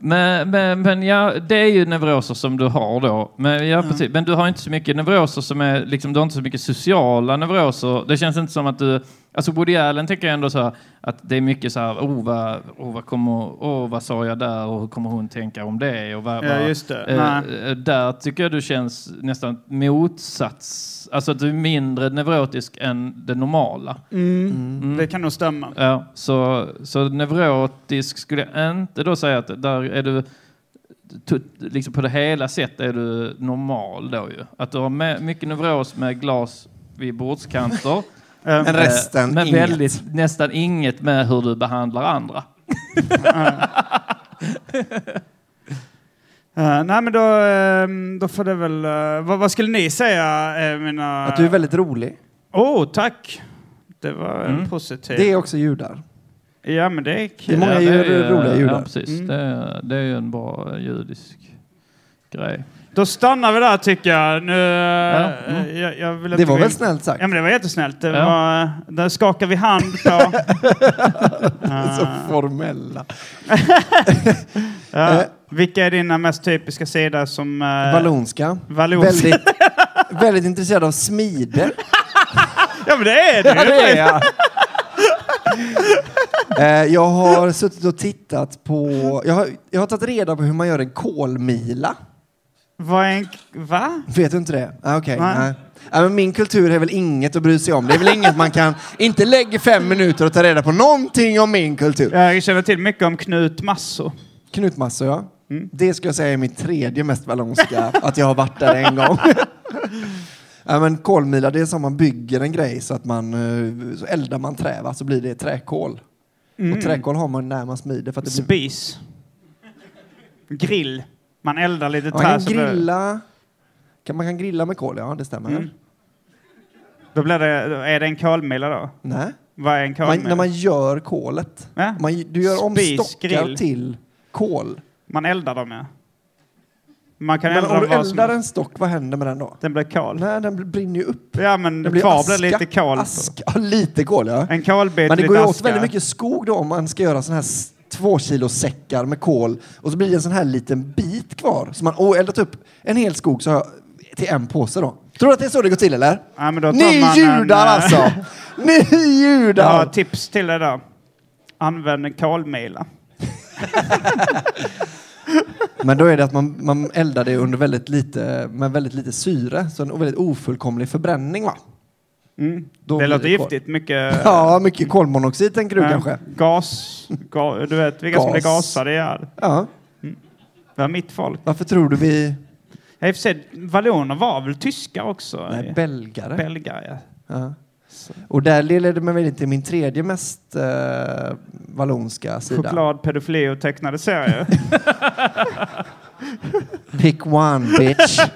[SPEAKER 6] Men, men, men ja, det är ju neuroser som du har då. Men, ja, precis. men du har inte så mycket neuroser som är, liksom, du har inte så mycket sociala neuroser. Det känns inte som att du, alltså Woody Allen tänker jag ändå så här, att det är mycket så här, oh vad, oh, vad kommer, oh, vad sa jag där och hur kommer hon tänka om det? Och vad,
[SPEAKER 7] Ja, just det.
[SPEAKER 6] eh, eh, där tycker jag du känns nästan motsats, alltså att du är mindre neurotisk än det normala.
[SPEAKER 7] Mm. Det kan nog stämma.
[SPEAKER 6] Ja, så, så neurotisk skulle jag inte då säga att där är du liksom på det hela sätt är du normal då ju. Att du har med, mycket neuros med glas vid bordskanter. <laughs>
[SPEAKER 7] Eh,
[SPEAKER 5] Men resten
[SPEAKER 6] men
[SPEAKER 5] inget.
[SPEAKER 6] väldigt, nästan inget med hur du behandlar andra. <laughs>
[SPEAKER 7] Eh, nej men då, eh, då får det väl... eh, vad, vad skulle ni säga, mina...
[SPEAKER 5] Att du är väldigt rolig.
[SPEAKER 7] Åh, oh, tack! Det var en
[SPEAKER 6] Mm.
[SPEAKER 7] positiv...
[SPEAKER 5] Det är också judar.
[SPEAKER 7] Ja, men det är
[SPEAKER 5] Det är
[SPEAKER 7] kul.
[SPEAKER 5] många
[SPEAKER 6] Ja,
[SPEAKER 5] ju
[SPEAKER 6] är,
[SPEAKER 5] roliga judar.
[SPEAKER 6] Ja, precis.
[SPEAKER 7] Mm.
[SPEAKER 6] Det, är, det är ju en bra judisk grej.
[SPEAKER 7] Då stannar vi där tycker jag. Nu,
[SPEAKER 6] Ja,
[SPEAKER 7] eh,
[SPEAKER 6] mm.
[SPEAKER 7] jag, jag vill
[SPEAKER 5] Det var
[SPEAKER 7] gå
[SPEAKER 5] väl snällt sagt?
[SPEAKER 7] Ja, men det var jättesnällt. Det
[SPEAKER 6] Ja.
[SPEAKER 7] var, där skakar vi hand på. <laughs>
[SPEAKER 5] Så formella. <laughs>
[SPEAKER 7] ja.
[SPEAKER 5] Eh.
[SPEAKER 7] Vilka är dina mest typiska sidor som... Uh,
[SPEAKER 5] Vallonska. Väldigt, <laughs> väldigt intresserad av smide.
[SPEAKER 7] Ja, men det är det
[SPEAKER 5] Ja, det är jag. Eh, jag har suttit och tittat på... Jag har, jag har tagit reda på hur man gör en kolmila.
[SPEAKER 7] Vad är en... Va?
[SPEAKER 5] Vet du inte det? Ah, Okej.
[SPEAKER 7] Nej.
[SPEAKER 5] men min kultur är väl inget att bry sig om. Det är väl inget man kan... Inte lägga fem minuter och ta reda på någonting om min kultur.
[SPEAKER 7] Jag känner till mycket om Knut Masso.
[SPEAKER 5] Knutmassor, ja.
[SPEAKER 7] Mm.
[SPEAKER 5] Det ska jag säga är mitt tredje mest vallonska, <laughs> att jag har varit där en gång. <laughs> ja, men kolmila, det är som man bygger en grej så att man eh, så eldar man trä, va? så blir det träkol. Och träkol har man närmast smide för att det blir...
[SPEAKER 7] Spis. Grill. Man eldar lite
[SPEAKER 5] Man
[SPEAKER 7] trä.
[SPEAKER 5] kan grilla... Kan, man kan grilla med kol, ja det stämmer.
[SPEAKER 7] Mm. Då blir det, är det en kolmila då?
[SPEAKER 5] Nej.
[SPEAKER 7] Vad är en
[SPEAKER 5] Man,
[SPEAKER 7] kolmila?
[SPEAKER 5] när man gör kolet.
[SPEAKER 7] Ja.
[SPEAKER 5] Man, du gör om
[SPEAKER 7] Spis,
[SPEAKER 5] stockar
[SPEAKER 7] grill.
[SPEAKER 5] till kol.
[SPEAKER 7] Man eldar dem ja. Man kan
[SPEAKER 5] Men
[SPEAKER 7] elda
[SPEAKER 5] om du eldar en stock, vad händer med den då?
[SPEAKER 7] Den blir kol.
[SPEAKER 5] Nej, den brinner ju upp.
[SPEAKER 7] Ja men
[SPEAKER 5] Den blir
[SPEAKER 7] kvar
[SPEAKER 5] aska.
[SPEAKER 7] blir lite kol.
[SPEAKER 5] Aska. <laughs> Lite kol ja.
[SPEAKER 7] En kolbit,
[SPEAKER 5] Men det går ju åt
[SPEAKER 7] aska.
[SPEAKER 5] väldigt mycket skog då om man ska göra såna här två kilo säckar med kol och så blir det en sån här liten bit kvar. Så man eldat upp en hel skog så jag, till en påse då. Tror du att det är så det går till eller?
[SPEAKER 7] Ja, <laughs>
[SPEAKER 5] Ni judar
[SPEAKER 7] en, eh,
[SPEAKER 5] alltså! Ni
[SPEAKER 7] Jag
[SPEAKER 5] judar!
[SPEAKER 7] har tips till dig då. Använd kolmila. <laughs>
[SPEAKER 5] Men då är det att man, man eldar det under väldigt lite, med väldigt lite syre, så en väldigt ofullkomlig förbränning va?
[SPEAKER 7] Mm. Det låter giftigt. Mycket <laughs>
[SPEAKER 5] Ja, mycket kolmonoxid tänker du
[SPEAKER 7] eh,
[SPEAKER 5] kanske?
[SPEAKER 7] gas, ga, Du vet vilka som blir
[SPEAKER 5] Gas.
[SPEAKER 7] gasade ihjäl.
[SPEAKER 5] Ja.
[SPEAKER 7] Det var mitt folk.
[SPEAKER 5] Varför tror du vi...
[SPEAKER 7] Ja, i och för sig, valloner var väl tyskar också?
[SPEAKER 5] Nej, belgare.
[SPEAKER 7] Belgare, ja.
[SPEAKER 5] Och där leder mig väl till min tredje mest eh, vallonska sida.
[SPEAKER 7] Choklad, pedofili och tecknade serier. <laughs>
[SPEAKER 5] Pick one bitch. <laughs>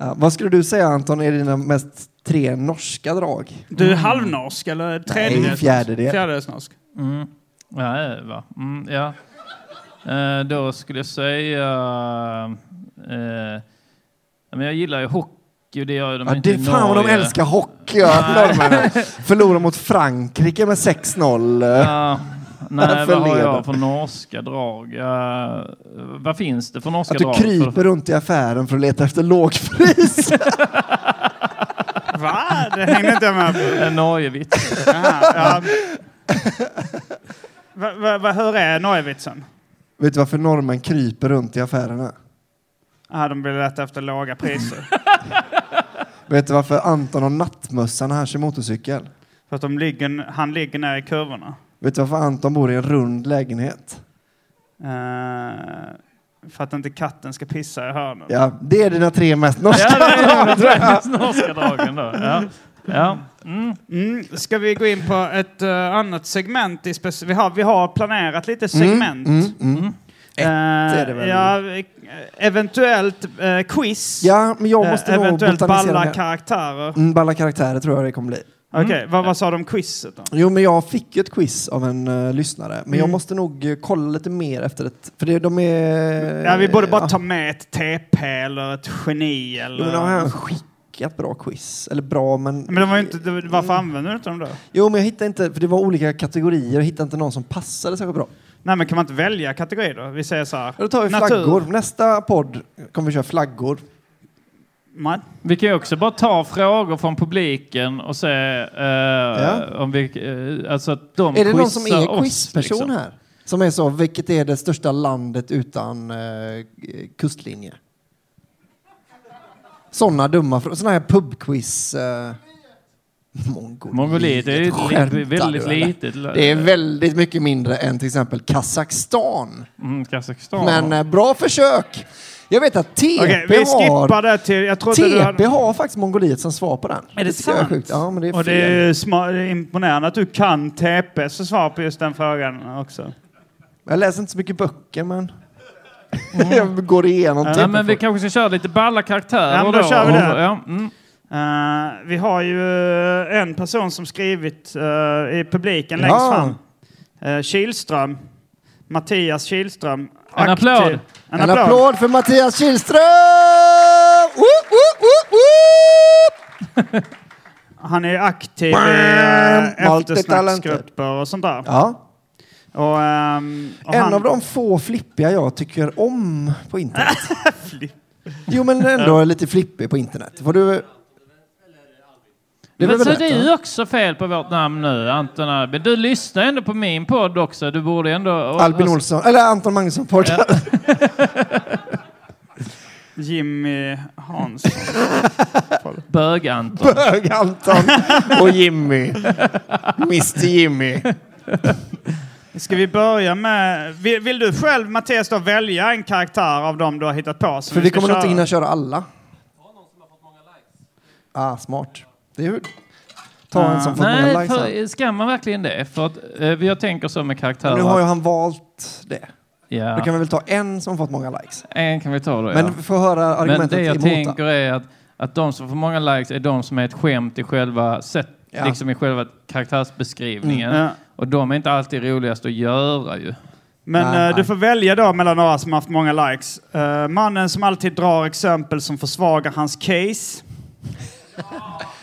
[SPEAKER 5] ja, vad skulle du säga Anton är dina mest tre norska drag?
[SPEAKER 7] Du är halvnorsk eller tredjedels
[SPEAKER 5] fjärdedel.
[SPEAKER 7] Fjärdedelsnorsk.
[SPEAKER 6] Mm. Ja, va? Mm, ja. Eh, då skulle jag säga... Eh, men jag gillar ju hockey det gör de
[SPEAKER 5] Ja,
[SPEAKER 6] inte
[SPEAKER 5] det
[SPEAKER 6] i
[SPEAKER 5] fan vad de älskar hockey. Förlorar mot Frankrike med 6-0.
[SPEAKER 6] Ja, <laughs> nej, vad har jag för norska drag? Ja, vad finns det för norska
[SPEAKER 5] Att du
[SPEAKER 6] drag?
[SPEAKER 5] kryper runt i affären för att leta efter lågpris. <laughs>
[SPEAKER 7] Va? Det hängde inte jag med på.
[SPEAKER 6] En Norgevits.
[SPEAKER 7] Ja. va, va, va, hur är Norgevitsen?
[SPEAKER 5] Vet du varför norrmän kryper runt i affärerna?
[SPEAKER 7] Ah, de vill leta efter låga priser. <laughs>
[SPEAKER 5] Vet du varför Anton har nattmössa när han kör motorcykel?
[SPEAKER 7] För att de ligger, han ligger ner i kurvorna.
[SPEAKER 5] Vet du varför Anton bor i en rund lägenhet?
[SPEAKER 7] Eh, för att inte katten ska pissa i hörnen.
[SPEAKER 5] Ja, det är dina tre mest norska
[SPEAKER 6] Ja, det är de tre <laughs> norska dragen då. Ja. Ja. Mm.
[SPEAKER 7] Mm, ska vi gå in på ett eh, annat segment? I speci- vi, har, vi har planerat lite segment.
[SPEAKER 5] Mm, mm.
[SPEAKER 7] Eh,
[SPEAKER 5] är det väl?
[SPEAKER 7] ja, eh, eventuellt eh, quiz.
[SPEAKER 5] Ja, men jag
[SPEAKER 7] Eh,
[SPEAKER 5] måste nog
[SPEAKER 7] eventuellt balla karaktärer.
[SPEAKER 5] Mm, balla karaktärer tror jag det kommer bli.
[SPEAKER 7] Okej, vad, vad sa de om quizet då?
[SPEAKER 5] Jo, men jag fick ju ett quiz av en uh, lyssnare, men jag
[SPEAKER 7] Mm.
[SPEAKER 5] måste nog eh, kolla lite mer efter ett... För det, de är...
[SPEAKER 7] Ja, vi borde bara
[SPEAKER 5] ja.
[SPEAKER 7] ta med ett TP eller ett geni eller...
[SPEAKER 5] Jo, men de har skickat bra quiz. Eller bra, men...
[SPEAKER 7] Men de var ju inte, det- varför använder du inte dem då?
[SPEAKER 5] Jo, men jag hittade inte... För det var olika kategorier. Jag hittade inte någon som passade särskilt bra.
[SPEAKER 7] Nej, men kan man inte välja kategori då? Vi säger så här.
[SPEAKER 5] Ja, Då tar vi
[SPEAKER 7] natur.
[SPEAKER 5] flaggor. Nästa podd kommer vi köra flaggor.
[SPEAKER 7] Man.
[SPEAKER 6] Vi kan ju också bara ta frågor från publiken och se eh,
[SPEAKER 5] Ja.
[SPEAKER 6] om vi... Eh, alltså att de
[SPEAKER 5] Är det någon som är quizperson
[SPEAKER 6] liksom.
[SPEAKER 5] här? Som är så, vilket är det största landet utan eh, kustlinje? Sådana dumma frågor. Sådana här pubquiz. Eh, Mongoliet.
[SPEAKER 6] Mongoliet är li- väldigt
[SPEAKER 5] du, eller?
[SPEAKER 6] litet.
[SPEAKER 5] Det är väldigt mycket mindre än till exempel Kazakstan.
[SPEAKER 6] Mm, Kazakstan.
[SPEAKER 5] Men bra försök! Jag vet att TP
[SPEAKER 7] Okej, vi
[SPEAKER 5] har...
[SPEAKER 7] skippar det till... Jag
[SPEAKER 5] TP
[SPEAKER 7] hade...
[SPEAKER 5] har faktiskt Mongoliet som svar på den.
[SPEAKER 7] Är det
[SPEAKER 5] jag
[SPEAKER 7] sant?
[SPEAKER 5] sjukt. Ja, men det är
[SPEAKER 7] Och
[SPEAKER 5] fel.
[SPEAKER 7] det är, sma- det är imponerande att du kan TP så svar på just den frågan också.
[SPEAKER 5] Jag läser inte så mycket böcker, men <laughs> jag går igenom
[SPEAKER 6] Ja,
[SPEAKER 5] TP.
[SPEAKER 6] men vi kanske ska köra lite balla karaktärer
[SPEAKER 7] Ja, men då kör vi det.
[SPEAKER 6] Ja, mm.
[SPEAKER 7] Eh, vi har ju eh, en person som skrivit eh, i publiken längst
[SPEAKER 5] Ja.
[SPEAKER 7] fram. Uh, Kihlström. Mattias Kihlström.
[SPEAKER 6] En applåd.
[SPEAKER 7] En,
[SPEAKER 5] En
[SPEAKER 7] applåd.
[SPEAKER 5] applåd för Mattias Kihlström! Woop, woop, woop!
[SPEAKER 7] Han är aktiv
[SPEAKER 5] Bam!
[SPEAKER 7] i eftersnacksgrupper och sånt där.
[SPEAKER 5] Ja.
[SPEAKER 7] Och, ehm, och
[SPEAKER 5] En
[SPEAKER 7] han,
[SPEAKER 5] av de få flippiga jag tycker om på internet. <laughs> jo, men ändå lite flippig på internet. Får du... Det
[SPEAKER 6] Men så det är ju också fel på vårt namn nu, Anton Albin. Du lyssnar ändå på min podd också. Du borde ändå...
[SPEAKER 5] Albin Olsson, eller Anton Magnusson podcast. <laughs>
[SPEAKER 7] Jimmy Hansson. <laughs>
[SPEAKER 6] Bög-Anton.
[SPEAKER 5] Bög-Anton och Jimmy. Mr Jimmy.
[SPEAKER 7] Ska vi börja med... Vill, vill du själv, Mattias, då välja en karaktär av dem du har hittat på? som
[SPEAKER 5] För
[SPEAKER 7] vi
[SPEAKER 5] kommer nog inte hinna köra alla. Ah, smart. Det är ju... Ta en som många
[SPEAKER 6] Nej, för, ska man verkligen det? För att eh, jag tänker så med karaktärer.
[SPEAKER 5] Nu har ju han valt det.
[SPEAKER 6] ja.
[SPEAKER 5] Då kan vi väl ta en som fått många likes.
[SPEAKER 6] En kan vi ta då,
[SPEAKER 5] Men
[SPEAKER 6] ja.
[SPEAKER 5] får höra
[SPEAKER 6] Men
[SPEAKER 5] argumentet
[SPEAKER 6] det jag
[SPEAKER 5] emot.
[SPEAKER 6] tänker är att, att de som får många likes är de som är ett skämt i själva sätt,
[SPEAKER 5] Ja.
[SPEAKER 6] liksom i själva karaktärsbeskrivningen.
[SPEAKER 5] Mm.
[SPEAKER 7] Ja.
[SPEAKER 6] Och de är inte alltid roligast att göra ju.
[SPEAKER 7] Men
[SPEAKER 5] Nej,
[SPEAKER 7] eh,
[SPEAKER 5] nej.
[SPEAKER 7] du får välja då mellan några som haft många likes. Eh, mannen som alltid drar exempel som försvagar hans case. <laughs>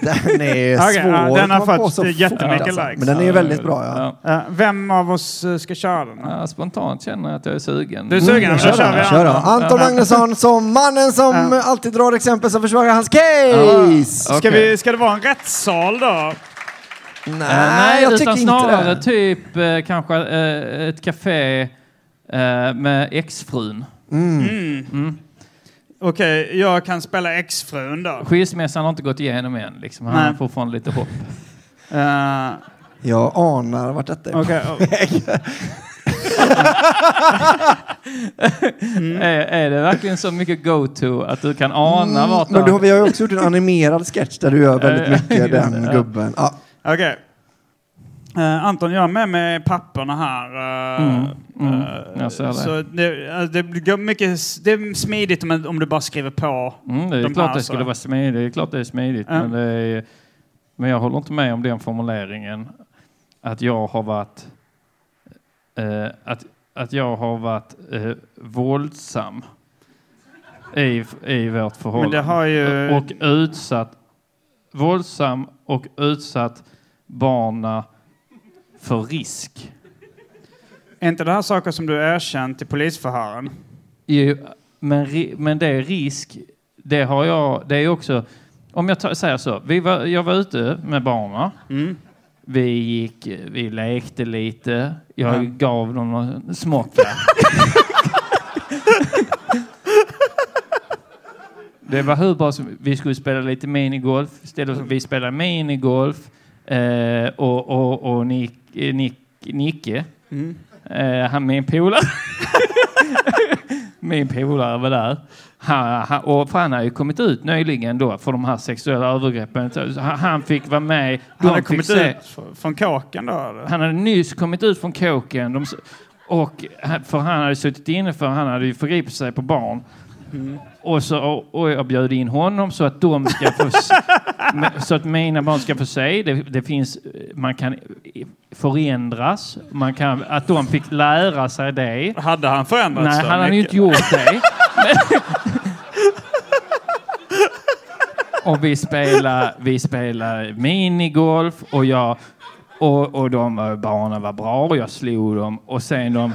[SPEAKER 5] Den är <laughs> svår
[SPEAKER 7] ja, den har fått
[SPEAKER 5] så
[SPEAKER 7] jättemycket
[SPEAKER 5] alltså.
[SPEAKER 7] likes.
[SPEAKER 5] Men den är väldigt bra, ja.
[SPEAKER 7] Eh, vem av oss eh, ska köra den?
[SPEAKER 6] Ja, spontant känner jag att jag är sugen.
[SPEAKER 7] Du är sugen?
[SPEAKER 5] Mm,
[SPEAKER 7] Då
[SPEAKER 5] kör
[SPEAKER 7] kör vi
[SPEAKER 5] kör. Anton Magnusson som mannen som
[SPEAKER 7] Ja.
[SPEAKER 5] alltid drar exempel som försvarar hans case!
[SPEAKER 7] Ska, vi, ska det vara en rättssal då?
[SPEAKER 5] Nej,
[SPEAKER 6] Eh, nej,
[SPEAKER 5] jag tycker inte
[SPEAKER 6] snarare
[SPEAKER 5] det.
[SPEAKER 6] typ eh, kanske ett café med exfrun.
[SPEAKER 7] Mm. Okej, jag kan spela exfrun då.
[SPEAKER 6] Skilsmässan har inte gått igenom än. Liksom. Han
[SPEAKER 7] Nej.
[SPEAKER 6] har fortfarande lite hopp. <laughs>
[SPEAKER 7] Eh,
[SPEAKER 5] Jag anar vart detta är på
[SPEAKER 7] och-
[SPEAKER 5] väg. <laughs>
[SPEAKER 6] Är, är det verkligen så mycket go-to att du kan ana vart
[SPEAKER 5] Mm, Men du, har-
[SPEAKER 6] han-
[SPEAKER 5] vi har ju också gjort en animerad sketch där du gör väldigt
[SPEAKER 6] Eh,
[SPEAKER 5] mycket <laughs> den gubben. Ja.
[SPEAKER 7] Okej. Eh, Anton, jag har med mig papperna här. eh,
[SPEAKER 6] Mm, mm,
[SPEAKER 7] eh,
[SPEAKER 6] jag ser det.
[SPEAKER 7] Så det, det, går mycket, s- det är smidigt om, om du bara skriver på.
[SPEAKER 6] Mm, det är
[SPEAKER 7] de
[SPEAKER 6] klart
[SPEAKER 7] här,
[SPEAKER 6] det
[SPEAKER 7] så.
[SPEAKER 6] skulle vara smidigt. Det är klart det är smidigt. Men, det är, men jag håller inte med om den formuleringen. Att jag har varit att, att jag har varit våldsam i, i vårt förhållande.
[SPEAKER 7] Ju...
[SPEAKER 6] Och utsatt våldsam och utsatt barna för risk.
[SPEAKER 7] Är inte det här saker som du erkänt i polisförhören?
[SPEAKER 6] Jo, men, men det är risk. Det har jag. Det är också. Om jag tar, säger så. Vi var, jag var ute med barnen.
[SPEAKER 7] Mm.
[SPEAKER 6] Vi gick, vi lekte lite. Jag
[SPEAKER 7] Ja.
[SPEAKER 6] gav dem någon smocka. <laughs> Det var hur bra som vi skulle spela lite minigolf. Istället för vi spelade minigolf eh, och, och, och Nick, Nick, Nicke,
[SPEAKER 7] Mm.
[SPEAKER 6] eh, han min polare, <laughs> min polare var där. Han, han, och för han har ju kommit ut nyligen då för de här sexuella övergreppen. Han, han fick vara med.
[SPEAKER 7] Han
[SPEAKER 6] fick
[SPEAKER 7] kommit
[SPEAKER 6] se-
[SPEAKER 7] ut från kåken då? Eller?
[SPEAKER 6] han hade nyss kommit ut från kåken. De, och, för han hade suttit inne för han hade ju förgripit sig på barn. Och, så, och, jag bjöd in honom så att de ska få <laughs> så att mina barn ska få se. Det, det finns, man kan förändras. Man kan, att de fick lära sig det.
[SPEAKER 7] Hade han förändrats
[SPEAKER 6] Nej, han hade ju inte gjort det. <laughs> Och vi spelade, vi spelade minigolf och jag och, och de barnen var bra och jag slog dem och sen de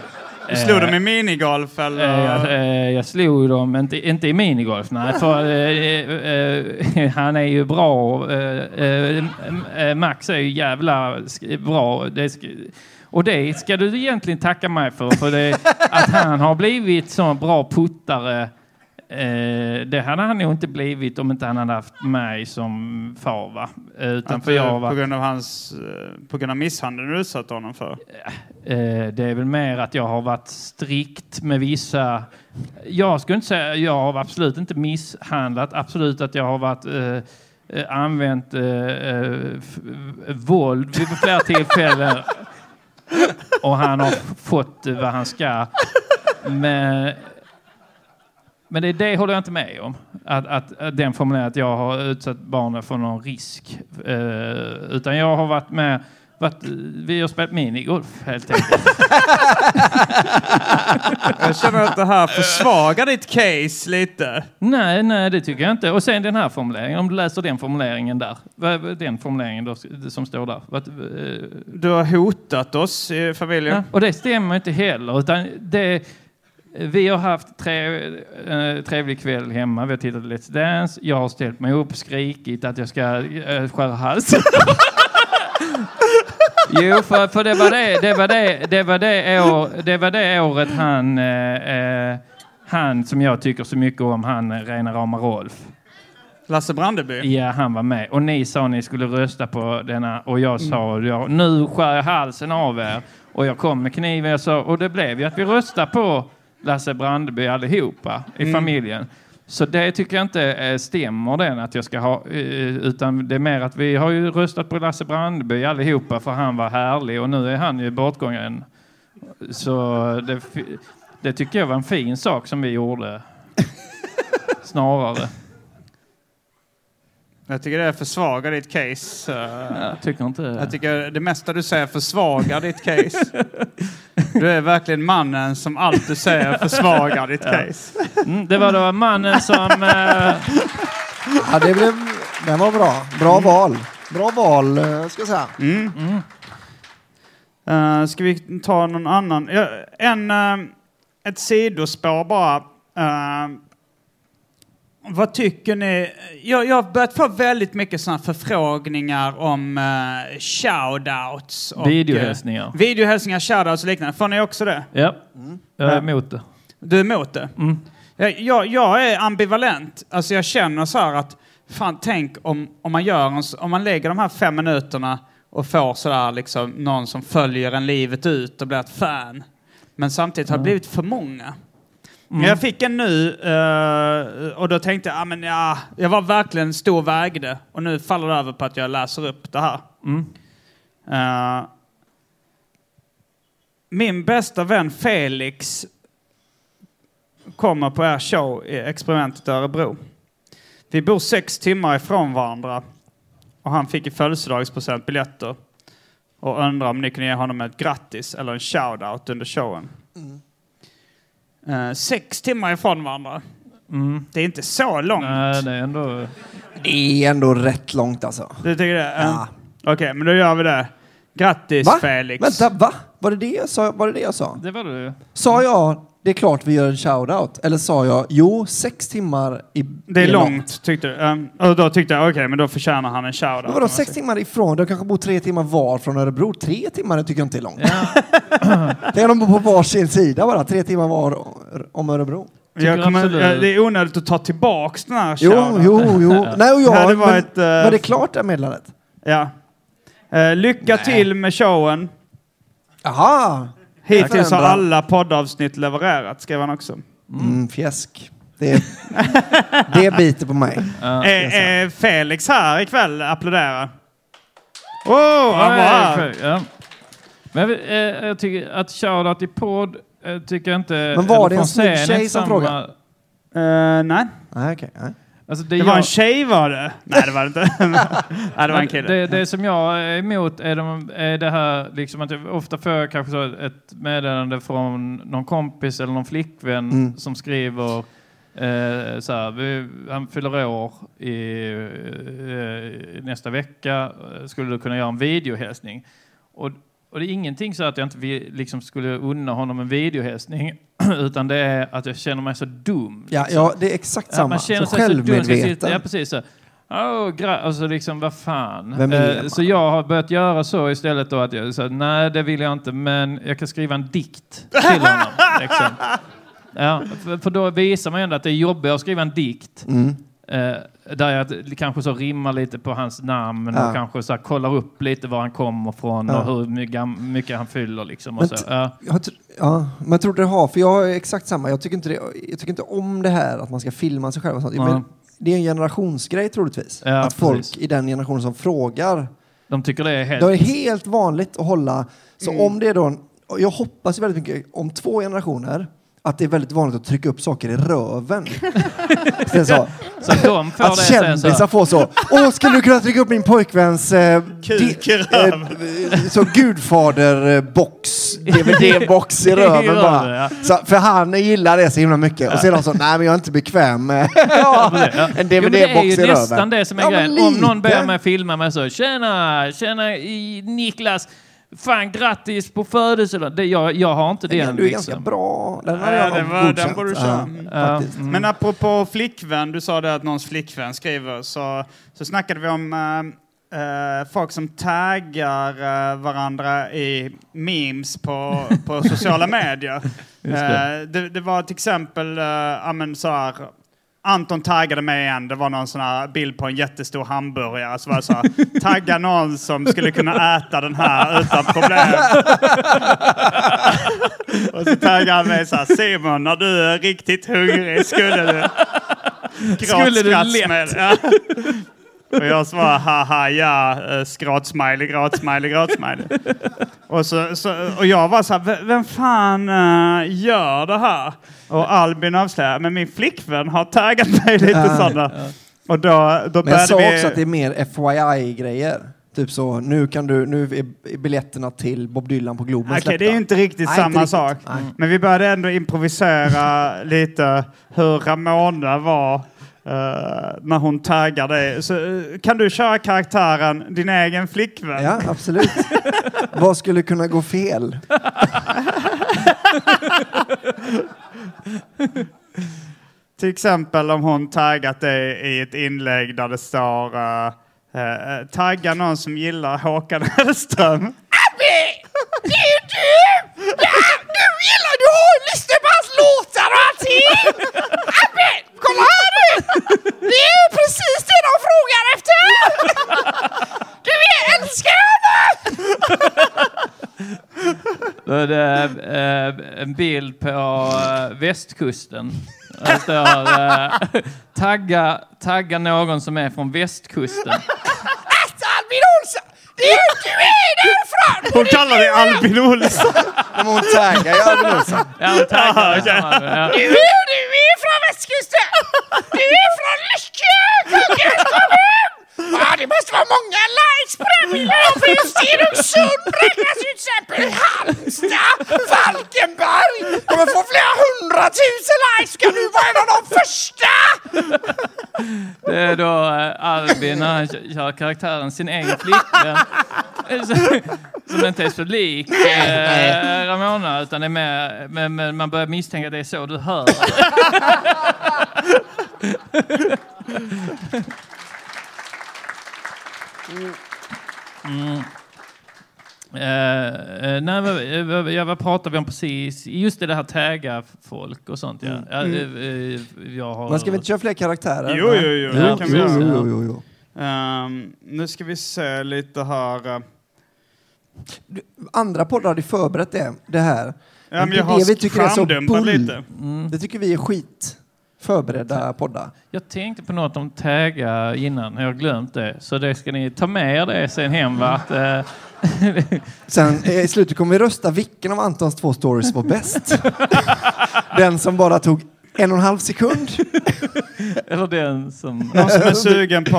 [SPEAKER 7] Du slog
[SPEAKER 6] eh,
[SPEAKER 7] dem i minigolf eller?
[SPEAKER 6] Eh, Jag, eh, jag slog dem, inte, inte i minigolf, nej, för eh, eh, han är ju bra. Eh, eh, eh, Max är ju jävla bra. Det och det ska du egentligen tacka mig för, för det, att han har blivit så bra puttare. Eh, det hade han nog inte blivit om inte han hade haft mig som far. Va? Eh, Utan för jag var,
[SPEAKER 7] på grund av hans... eh, På grund av misshandeln du utsatte honom för?
[SPEAKER 6] Eh, det är väl mer att jag har varit strikt med vissa... Jag skulle inte säga... Jag har absolut inte misshandlat. Absolut att jag har varit... Eh, eh, använt eh, eh, våld vid flera tillfällen. Och han har fått eh, vad han ska. Men, men det, det håller jag inte med om. Att, att, att den formuleringen att jag har utsatt barnen för någon risk. Eh, utan jag har varit med... Varit, vi har spelat minigolf helt enkelt. <laughs>
[SPEAKER 7] Jag känner att det här försvagar ditt case lite.
[SPEAKER 6] nej, nej, det tycker jag inte. Och sen den här formuleringen, om du läser den formuleringen där. Den formuleringen då, som står där. Eh,
[SPEAKER 7] Du har hotat oss i familjen.
[SPEAKER 6] Ja, och det stämmer inte heller. Utan det, vi har haft tre, eh, trevlig kväll hemma. Vi har tittat på Let's Dance. Jag har ställt mig upp, skrikit att jag ska eh, skära halsen. <laughs> jo, för, för det var det, det, var det, det, var det, år, det var det året han, eh, eh, han som jag tycker så mycket om, han eh, rena rama Rolf.
[SPEAKER 7] Lasse Brandeby.
[SPEAKER 6] Ja, han var med. Och ni sa ni skulle rösta på denna och jag sa ja, nu skär jag halsen av er. Och jag kom med kniven jag sa, och det blev ju att vi röstade på Lasse Brandeby allihopa i familjen. Så det tycker jag inte eh, stämmer den att jag ska ha, eh, utan det är mer att vi har ju röstat på Lasse Brandeby allihopa för han var härlig och nu är han ju bortgången. Så det, det tycker jag var en fin sak som vi gjorde. <laughs> Snarare.
[SPEAKER 7] Jag tycker det försvagar ditt case. eh.
[SPEAKER 6] Jag tycker inte...
[SPEAKER 7] Jag tycker det mesta du säger försvagar ditt case. Du är verkligen mannen som allt du säger försvagar ditt case.
[SPEAKER 6] Mm, det var då mannen som... Eh,
[SPEAKER 5] Ja, det blev, den var bra. Bra val. Bra val, eh, ska jag säga.
[SPEAKER 7] Mm. Eh, ska vi ta någon annan? Ja, en, eh, ett sidospår bara. Eh, vad tycker ni? Jag, jag har börjat få väldigt mycket sådana förfrågningar om uh, shoutouts. och,
[SPEAKER 6] Videohälsningar.
[SPEAKER 7] eh, videohälsningar, shoutouts och liknande. Får ni också det?
[SPEAKER 6] Ja, jag är emot det.
[SPEAKER 7] Du är emot det? Jag, jag, jag är ambivalent. Alltså jag känner så här att, fan tänk om, om, man gör en, om man lägger de här fem minuterna och får sådär liksom någon som följer en livet ut och blir ett fan. Men samtidigt har det blivit för många. Men jag fick en nu eh, och då tänkte jag, ah, men ja, jag var verkligen stor vägde. Och nu faller det över på att jag läser upp det här. Eh, min bästa vän Felix kommer på er show i experimentet Örebro. Vi bor sex timmar ifrån varandra och han fick i födelsedagspresent biljetter och undrar om ni kunde ge honom ett grattis eller en shout-out under showen. Eh, sex timmar ifrån varandra. Det är inte så långt.
[SPEAKER 6] Nej, det är ändå...
[SPEAKER 5] Det är ändå rätt långt alltså.
[SPEAKER 7] Du tycker det? Eh,
[SPEAKER 5] Ja.
[SPEAKER 7] Okej, men då gör vi det. Grattis
[SPEAKER 5] Va?
[SPEAKER 7] Felix.
[SPEAKER 5] Vänta, va? Var det det jag sa? Var det det jag sa?
[SPEAKER 6] Det var det ju.
[SPEAKER 5] Sa jag det är klart vi gör en shoutout? Eller sa jag jo, sex timmar i...
[SPEAKER 7] Det är långt, tyckte du. Um, och då tyckte jag, okej, men då förtjänar han en shoutout.
[SPEAKER 5] Vadå, sex timmar ifrån? De kanske bor tre timmar var från Örebro. Tre timmar tycker jag inte är långt. det <laughs> är de på varsin sida bara. Tre timmar var om Örebro.
[SPEAKER 7] Jag kommer, eh, det är onödigt att ta tillbaks den här
[SPEAKER 5] Jo, jo, jo. <laughs> Nej, och
[SPEAKER 7] Det
[SPEAKER 5] jag,
[SPEAKER 7] hade
[SPEAKER 5] men,
[SPEAKER 7] varit, eh,
[SPEAKER 5] var det klart det här meddelandet?
[SPEAKER 7] Ja. Eh, lycka till med showen.
[SPEAKER 5] Jaha!
[SPEAKER 7] Hittills har alla poddavsnitt levererat, skrev han också.
[SPEAKER 5] Mm, fjäsk. Det, <laughs> det biter på mig.
[SPEAKER 7] Är, är Felix här ikväll? Applådera. Oh, han var här.
[SPEAKER 6] Ja. Men jag, eh, jag tycker att shoutout i podd eh, tycker jag inte...
[SPEAKER 5] Men var det en snygg tjej som frågade?
[SPEAKER 7] Eh, nej.
[SPEAKER 5] Nej, okej. nej.
[SPEAKER 6] Alltså,
[SPEAKER 7] Det
[SPEAKER 6] jag-
[SPEAKER 7] var en tjej var det? <laughs> Nej, det var det inte. <laughs> <laughs> nej, det var en kille.
[SPEAKER 6] Det, det som jag är emot är, de, är det här liksom att jag ofta får jag kanske så ett meddelande från någon kompis eller någon flickvän
[SPEAKER 5] Mm.
[SPEAKER 6] som skriver eh, så här, vi, han fyller år i, eh, nästa vecka, skulle du kunna göra en videohälsning? Och, och det är ingenting så att jag inte vill, liksom skulle unna honom en videohälsning, <clears throat> utan det är att jag känner mig så dum.
[SPEAKER 5] Ja,
[SPEAKER 6] liksom.
[SPEAKER 5] ja, det är exakt
[SPEAKER 6] Ja,
[SPEAKER 5] samma.
[SPEAKER 6] man känner
[SPEAKER 5] så
[SPEAKER 6] sig så dum. Ska sitta-
[SPEAKER 5] självmedveten.
[SPEAKER 6] Ja, precis. Så. Oh, alltså liksom, vad fan. Eh, så jag har börjat göra så istället då att jag så, nej det vill jag inte, men jag kan skriva en dikt till honom. <laughs> liksom. ja, för, för då visar man ju ändå att det är jobbigt att skriva en dikt.
[SPEAKER 5] Mm.
[SPEAKER 6] Eh, där jag kanske så rimmar lite på hans namn
[SPEAKER 5] Ja.
[SPEAKER 6] och kanske så här, kollar upp lite var han kommer ifrån
[SPEAKER 5] Ja.
[SPEAKER 6] och hur mycket, mycket han fyller. Liksom,
[SPEAKER 5] Men
[SPEAKER 6] och så. Ja.
[SPEAKER 5] Jag ja, men tror det har, för jag är exakt samma. Jag tycker inte, det, jag tycker inte om det här att man ska filma sig själv och sånt.
[SPEAKER 6] Ja.
[SPEAKER 5] Men det är en generationsgrej troligtvis.
[SPEAKER 6] Ja,
[SPEAKER 5] att folk
[SPEAKER 6] precis.
[SPEAKER 5] i den generationen som frågar.
[SPEAKER 6] De tycker det är helt...
[SPEAKER 5] Det är helt vanligt att hålla, så
[SPEAKER 6] Mm.
[SPEAKER 5] om det är då, en, jag hoppas väldigt mycket om två generationer, att det är väldigt vanligt att trycka upp saker i röven. <laughs> så.
[SPEAKER 6] Så de får
[SPEAKER 5] att
[SPEAKER 6] det sen så
[SPEAKER 5] kändisar får så. Åh, skulle du kunna trycka upp min pojkväns eh,
[SPEAKER 7] Kuk i
[SPEAKER 5] di- eh, så gudfader-box, DVD-box i röven <laughs>
[SPEAKER 6] I röven,
[SPEAKER 5] bara.
[SPEAKER 6] ja.
[SPEAKER 5] Så, för han gillar det så himla mycket. Och så är de så, nej men jag är inte bekväm med <laughs> en
[SPEAKER 6] Jo, men det är
[SPEAKER 5] DVD-box
[SPEAKER 6] ju
[SPEAKER 5] i röven.
[SPEAKER 6] nästan det som är
[SPEAKER 5] Ja,
[SPEAKER 6] grejen. Om någon ber mig filma mig så, tjena, tjena i Niklas, fan grattis på födelsedagen. Det, jag, jag har inte
[SPEAKER 5] Den
[SPEAKER 6] den.
[SPEAKER 5] är du är
[SPEAKER 6] liksom.
[SPEAKER 5] ganska bra. Den har
[SPEAKER 7] Ja,
[SPEAKER 5] jag
[SPEAKER 7] det
[SPEAKER 5] nog
[SPEAKER 7] var, den borde du köra.
[SPEAKER 6] Ja, mm.
[SPEAKER 7] Men apropå flickvän, du sa det att någons flickvän skriver, så, så snackade vi om eh, folk som taggar eh, varandra i memes på, på sociala <laughs> medier.
[SPEAKER 6] Det.
[SPEAKER 7] Det, det var till exempel, uh, ja men så här, Anton taggade mig igen, det var någon sån här bild på en jättestor hamburgare. Så var det så här, tagga någon som skulle kunna äta den här utan problem. Och så taggade han mig så här, Simon, när du är riktigt hungrig skulle du...
[SPEAKER 6] Skulle du.
[SPEAKER 7] Ja. Och jag svarade haha ja, eh, skratsmiley, gratsmiley, gratsmiley. Och, så, så, och jag var så här, "V- vem fan eh, gör det här? Och Albin avslöjade, men min flickvän har taggat mig lite
[SPEAKER 5] Ja.
[SPEAKER 7] sådana. Och då, då
[SPEAKER 5] Men jag sa
[SPEAKER 7] vi...
[SPEAKER 5] också att det är mer FYI-grejer. Typ så, nu kan du, nu är biljetterna till Bob Dylan på Globen
[SPEAKER 7] Okej,
[SPEAKER 5] släppta.
[SPEAKER 7] det är ju inte riktigt
[SPEAKER 5] Nej,
[SPEAKER 7] samma
[SPEAKER 5] inte riktigt.
[SPEAKER 7] sak.
[SPEAKER 5] Nej.
[SPEAKER 7] Men vi började ändå improvisera lite hur Ramona var när hon taggar dig. Så, eh, kan du köra karaktären din egen flickvän?
[SPEAKER 5] Ja, absolut. Vad skulle kunna gå fel? <laughs>
[SPEAKER 7] Till exempel om hon taggat det i ett inlägg där det står uh, uh, tagga någon som gillar Håkan Hellström.
[SPEAKER 4] Abbe! Det är du! Ja, du gillar lyssnat på hans låtar och allting! <laughs> Abbe! Kolla här du! Det är ju precis det de frågar efter! Du är älskar!
[SPEAKER 6] Då är det eh, en bild på eh, västkusten. Det står eh, tagga, tagga någon som är från västkusten.
[SPEAKER 4] Alltså Albin Olsson! Det är ju du är därifrån!
[SPEAKER 7] Hon kallar dig Albin Olsson.
[SPEAKER 5] Men hon taggar ju Albin Olsson.
[SPEAKER 6] Ja, hon taggar ja.
[SPEAKER 4] Du är, du är från västkusten! Du är från Lyckö, Kungälvs kommun! Ja, det måste vara många likes på den bilden. För Stenungsund räknas ju till exempel Halmstad, Falkenberg. Kommer få flera hundratusen likes. Ska du vara en av de första?
[SPEAKER 6] Det är då eh, Albin han kö- kör karaktären sin egen flickvän. Eh, Som inte är så lik eh, Ramona utan är mer, men, men man börjar misstänka att det är så du hör. <laughs> Mm. Eh, nej, men, eh, ja, vad pratar vi om precis? Just det, det här tagga folk och sånt. Ja. Ja, eh, jag har...
[SPEAKER 5] Man ska vi inte köra fler karaktärer?
[SPEAKER 7] Jo, jo, jo,
[SPEAKER 6] Ja,
[SPEAKER 7] det kan vi
[SPEAKER 5] Jo, jo, jo, jo.
[SPEAKER 7] Ehm, nu ska vi se lite här.
[SPEAKER 5] Andra poddar hade förberett det, det här.
[SPEAKER 7] Ja, men
[SPEAKER 5] det
[SPEAKER 7] jag
[SPEAKER 5] är
[SPEAKER 7] har
[SPEAKER 5] det vi tycker är så bull.
[SPEAKER 7] lite.
[SPEAKER 5] Det tycker vi är skit. Förberedda poddar.
[SPEAKER 6] Jag tänkte på något om tagga innan, jag har glömt det. Så det ska ni ta med er det sen hem. Va? Att, eh, <laughs>
[SPEAKER 5] Sen eh, i slutet kommer vi rösta vilken av Antons två stories var bäst. <laughs> Den som bara tog en och en halv sekund. <laughs>
[SPEAKER 6] eller den som...
[SPEAKER 7] Någon som är sugen på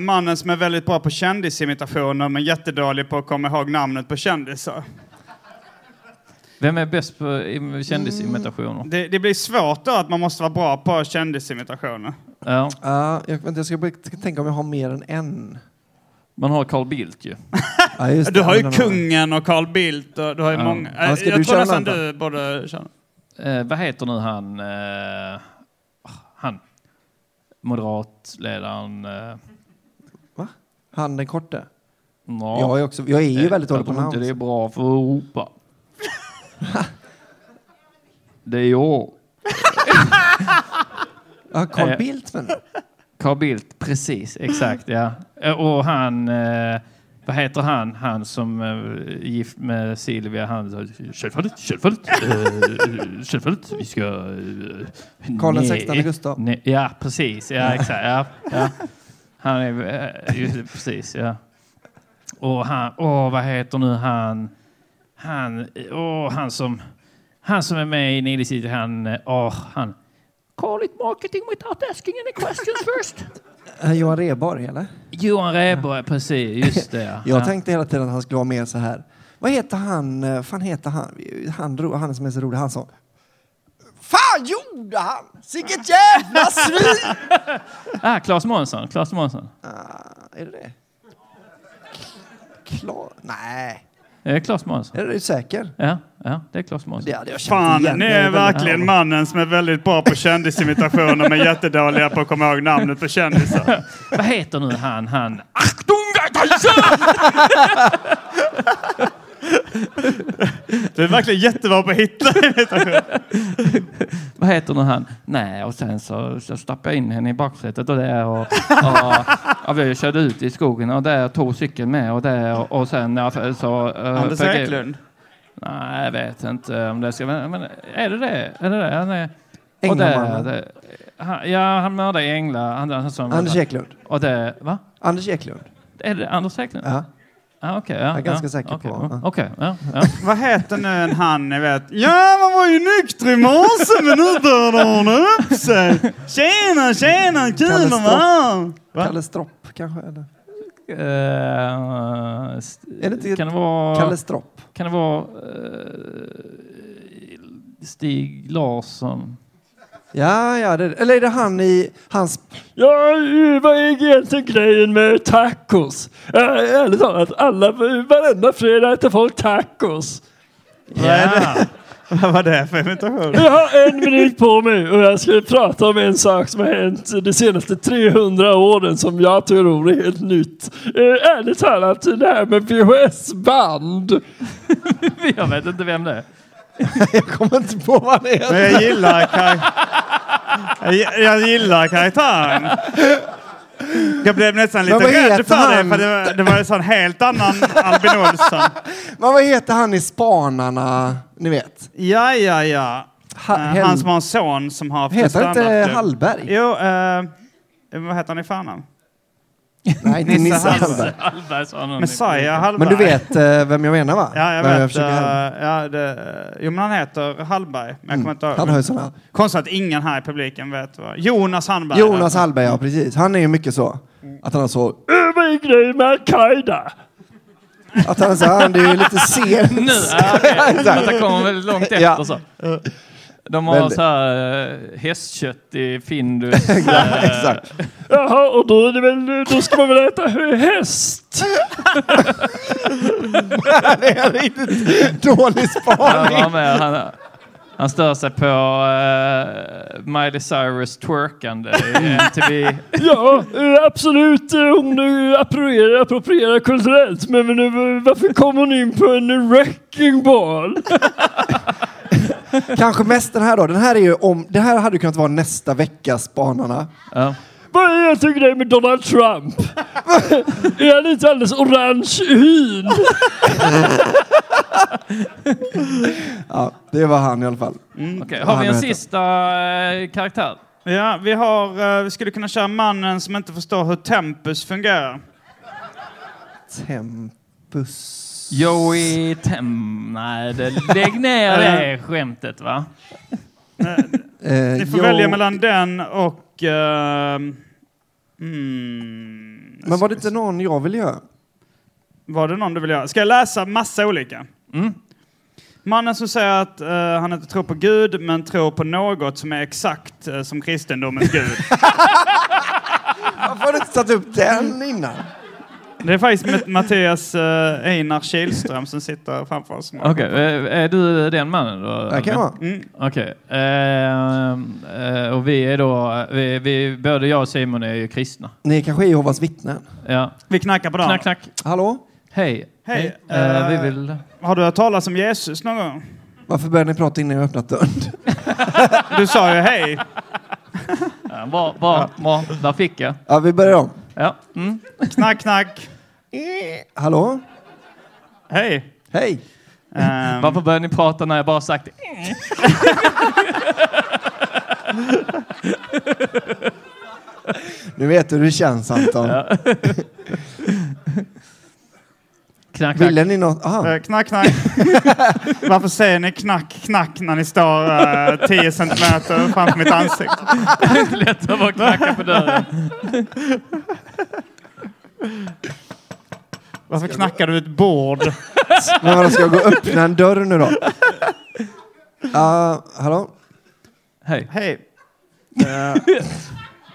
[SPEAKER 7] mannen som är väldigt bra på kändisimitationer men jättedålig på att komma ihåg namnet på kändisar.
[SPEAKER 6] Vem är bäst på im- kändisimitationer?
[SPEAKER 7] Det, det blir svårt då att man måste vara bra på kändisimitationer.
[SPEAKER 6] Ja,
[SPEAKER 5] Ja, jag, vänta, jag ska bara tänka om jag har mer än en.
[SPEAKER 6] man har Carl Bildt ju. <laughs>
[SPEAKER 5] Ja, just <laughs>
[SPEAKER 7] Du
[SPEAKER 5] det,
[SPEAKER 7] har ju
[SPEAKER 5] men
[SPEAKER 7] kungen och Carl Bildt och du har ju
[SPEAKER 6] Ja.
[SPEAKER 7] många.
[SPEAKER 5] Ja, ska
[SPEAKER 7] jag
[SPEAKER 5] du
[SPEAKER 7] tror
[SPEAKER 5] köra
[SPEAKER 7] nästan
[SPEAKER 5] någon
[SPEAKER 7] du borde köra.
[SPEAKER 6] Eh, vad heter nu han? Eh, han. Moderatledaren. Eh,
[SPEAKER 5] Han den korte.
[SPEAKER 6] ja.
[SPEAKER 5] Jag är, också, jag är ju väldigt
[SPEAKER 6] jag
[SPEAKER 5] dålig på
[SPEAKER 6] tror inte
[SPEAKER 5] namn.
[SPEAKER 6] det är bra för Europa. Det är jag. <laughs>
[SPEAKER 5] Ja, Carl
[SPEAKER 6] Eh,
[SPEAKER 5] Bildt men.
[SPEAKER 6] Carl Bildt, precis, exakt ja. Eh, Och han, eh, vad heter han, han som är gift med Silvia, han självfallet, självfallet, eh, självfallet, vi ska... Eh,
[SPEAKER 5] Karl den
[SPEAKER 6] nej,
[SPEAKER 5] 16 Gustav.
[SPEAKER 6] nej, Ja, precis, ja exakt, ja, ja. Han är, eh, just det, precis, ja. Och han, åh vad heter nu han, han, åh han som, han som är med i Nile City, han, åh han, Call it marketing without asking any questions first. <laughs>
[SPEAKER 5] Eh, Johan Rheborg eller?
[SPEAKER 6] Johan Rheborg, precis. Just det. Ja. <laughs>
[SPEAKER 5] Jag
[SPEAKER 6] ja.
[SPEAKER 5] tänkte hela tiden att han skulle vara med så här. Vad heter han? eh, fan heter han? Han, han som är så rolig. Han som... Fan gjorde han? Vilket jävla svin! <laughs>
[SPEAKER 6] Ah, Claes Månsson. Claes Månsson.
[SPEAKER 5] Ah, är det det? Klar? Nej.
[SPEAKER 6] Är det Claes Månsson?
[SPEAKER 5] Är du säker?
[SPEAKER 6] Ja, ja, det är Claes Månsson.
[SPEAKER 5] Det hade jag känt
[SPEAKER 7] Fan,
[SPEAKER 5] igen.
[SPEAKER 7] ni
[SPEAKER 5] Jag
[SPEAKER 7] är
[SPEAKER 5] väldigt-
[SPEAKER 7] verkligen mannen som är väldigt bra på kändisimitationer men jättedåliga på att komma ihåg namnet på kändisar.
[SPEAKER 6] Vad heter nu han, han? <laughs>
[SPEAKER 7] Du är verkligen jättebra på att hitta.
[SPEAKER 6] Vad heter nu han? Nej, och sen så, så stappade jag in henne i baksätet och där och, och, och vi körde ut i skogen och där tog cykeln med och där och, och sen ja, för- så... eh,
[SPEAKER 7] Anders Eklund.
[SPEAKER 6] Nej, jag vet inte om det ska... Men, men är det det? Är det det? Han är... Och
[SPEAKER 5] Änglamannen.
[SPEAKER 6] det, det, han, ja, han mördade änglar. Han, han, som,
[SPEAKER 5] Anders Eklund.
[SPEAKER 6] Och det... Va?
[SPEAKER 5] Anders Eklund.
[SPEAKER 6] Är det Anders Eklund?
[SPEAKER 5] Ja.
[SPEAKER 6] Ah, okay, ja,
[SPEAKER 5] Jag är ganska
[SPEAKER 6] ja,
[SPEAKER 5] säker
[SPEAKER 6] okej,
[SPEAKER 5] på,
[SPEAKER 6] ja,
[SPEAKER 5] ja.
[SPEAKER 6] Okej, ja, ja. <laughs>
[SPEAKER 7] Vad heter nu en han ni vet? Ja, man var ju nykter i morse men nu dörrade hon upp sig. Tjena, tjena, kul
[SPEAKER 5] Kalle
[SPEAKER 7] att vara Va?
[SPEAKER 5] Kalle Stropp kanske? Eller?
[SPEAKER 6] St-
[SPEAKER 5] Är det inte
[SPEAKER 6] kan det vara...
[SPEAKER 5] Kalle Stropp?
[SPEAKER 6] Kan det vara... eh, Stig Larsson?
[SPEAKER 5] Ja, ja. Det, eller är det han i hans...
[SPEAKER 8] Ja, vad är egentligen grejen med tacos? Äh, ärligt talat, alla, varenda fredag äter folk tacos.
[SPEAKER 7] Vad är det? Vad var det för imitation?
[SPEAKER 8] Jag har en minut på mig och jag ska prata om en sak som har hänt de senaste 300 åren som jag tror är helt nytt. Eh, ärligt talat, det här med VHS-band. <laughs>
[SPEAKER 6] Jag vet inte vem det är. <laughs>
[SPEAKER 5] Jag kommer inte på vad det är.
[SPEAKER 7] Men jag gillar, jag, jag gillar karaktären. Jag blev nästan lite rädd för
[SPEAKER 5] han?
[SPEAKER 7] det, för det var, det var en sån helt annan Albin Olsson. <laughs>
[SPEAKER 5] Men vad heter han i Spanarna, ni vet?
[SPEAKER 7] Ja, ja, ja.
[SPEAKER 5] Ha-
[SPEAKER 7] Eh, han som har en son som har
[SPEAKER 5] Heter han inte
[SPEAKER 7] standardklubb.
[SPEAKER 5] Hallberg?
[SPEAKER 7] Jo, eh, vad heter han i förnamn?
[SPEAKER 5] Nej, inte Nisse Hallberg.
[SPEAKER 6] Hallberg.
[SPEAKER 7] Messiah Hallberg.
[SPEAKER 5] Men du vet eh, vem jag menar va?
[SPEAKER 7] Ja, jag
[SPEAKER 5] Vad
[SPEAKER 7] vet.
[SPEAKER 5] försöker hävda.
[SPEAKER 7] eh, ja, det, jo, men han heter Hallberg. Men jag kommer inte.
[SPEAKER 5] Han har ju såna.
[SPEAKER 7] Konstigt att ingen här i publiken vet vad. Jonas Hallberg.
[SPEAKER 5] Jonas Hallberg, ja precis. Han är ju mycket så. Att han har så...
[SPEAKER 8] Eh, Vad är grejen med Al-Qaida?
[SPEAKER 5] Att han är så han är ju lite <laughs> sen.
[SPEAKER 6] Nu, ja, okej. <laughs>
[SPEAKER 5] Exakt.
[SPEAKER 6] Det kommer väldigt långt efter
[SPEAKER 5] Ja.
[SPEAKER 6] så. De har
[SPEAKER 5] Väldigt.
[SPEAKER 6] så här eh, hästkött i Findus. <laughs>
[SPEAKER 5] Ja,
[SPEAKER 6] eh,
[SPEAKER 5] exakt.
[SPEAKER 8] Jaha, och då, är det väl, då ska man väl äta häst?
[SPEAKER 5] det är en riktigt dålig
[SPEAKER 6] Han,
[SPEAKER 5] spaning.
[SPEAKER 6] han, han stör sig på uh, Miley Cyrus twerkande i MTV.
[SPEAKER 8] Ja, absolut. Hon approprierar, approprierar kulturellt. Men, men varför kom hon in på en wrecking ball? <laughs>
[SPEAKER 5] Kanske mest den här då. Den här är ju om... Det här hade kunnat vara nästa veckas Spanarna.
[SPEAKER 6] Ja.
[SPEAKER 8] Vad är egentligen grejen med Donald Trump? <laughs> är han inte alldeles orange i hyn? <laughs>
[SPEAKER 5] Ja, det var han i alla fall.
[SPEAKER 6] Okej,
[SPEAKER 5] Vad
[SPEAKER 6] har vi en
[SPEAKER 5] heter.
[SPEAKER 6] sista eh, karaktär?
[SPEAKER 7] Ja, vi har... eh, vi skulle kunna köra mannen som inte förstår hur tempus fungerar.
[SPEAKER 5] Tempus...
[SPEAKER 6] Joey Tem... Nej, det, lägg ner <laughs> det skämtet va?
[SPEAKER 5] Eh,
[SPEAKER 7] Ni får
[SPEAKER 5] jo,
[SPEAKER 7] välja mellan den och... eh, mm,
[SPEAKER 5] Men var det inte någon jag ville göra?
[SPEAKER 7] Var det någon du vill göra? Ska jag läsa massa olika?
[SPEAKER 6] Mm.
[SPEAKER 7] Mannen som säger att eh, han inte tror på Gud, men tror på något som är exakt eh, som kristendomens Gud. <laughs>
[SPEAKER 5] Varför har du inte tagit upp den innan?
[SPEAKER 7] Det är faktiskt Mattias uh, Einar Kihlström som sitter framför oss.
[SPEAKER 6] Okej, eh, är du den mannen då?
[SPEAKER 5] Det kan vara.
[SPEAKER 7] Mm.
[SPEAKER 6] Okej. Eh, eh, och vi är då, vi, vi, både jag och Simon är ju kristna.
[SPEAKER 5] Ni kanske är Jehovas vittnen?
[SPEAKER 6] Ja.
[SPEAKER 7] Vi knackar på dörren.
[SPEAKER 6] Knack, knack.
[SPEAKER 5] Hallå?
[SPEAKER 6] Hej.
[SPEAKER 7] Hej.
[SPEAKER 6] Vi vill...
[SPEAKER 7] Har du hört talas om Jesus någon gång?
[SPEAKER 5] Varför började ni prata innan jag öppnat dörren? <laughs>
[SPEAKER 7] Du sa ju hej.
[SPEAKER 6] Ja, bra, bra, bra. Där fick jag.
[SPEAKER 5] Ja, vi börjar om.
[SPEAKER 6] Ja. Mm. <laughs>
[SPEAKER 7] Knack, knack.
[SPEAKER 5] Hallå?
[SPEAKER 7] Hej.
[SPEAKER 5] Hej!
[SPEAKER 7] Ehm,
[SPEAKER 6] Varför började ni prata när jag bara sagt <laughs>
[SPEAKER 5] Nu vet du hur det känns Anton. <laughs>
[SPEAKER 6] knack, knack?
[SPEAKER 5] Ville ni något? Aha.
[SPEAKER 7] eh, knack, knack. <laughs> Varför säger ni knack, knack när ni står uh, 10 centimeter framför mitt ansikte? <laughs>
[SPEAKER 6] Det är inte lätt att bara knacka på dörren.
[SPEAKER 7] Varför knackar du ett bord? <laughs>
[SPEAKER 5] Men vadå, ska jag gå och öppna en dörr nu då? Ja, hallå?
[SPEAKER 6] Hej.
[SPEAKER 7] Hej. Eh,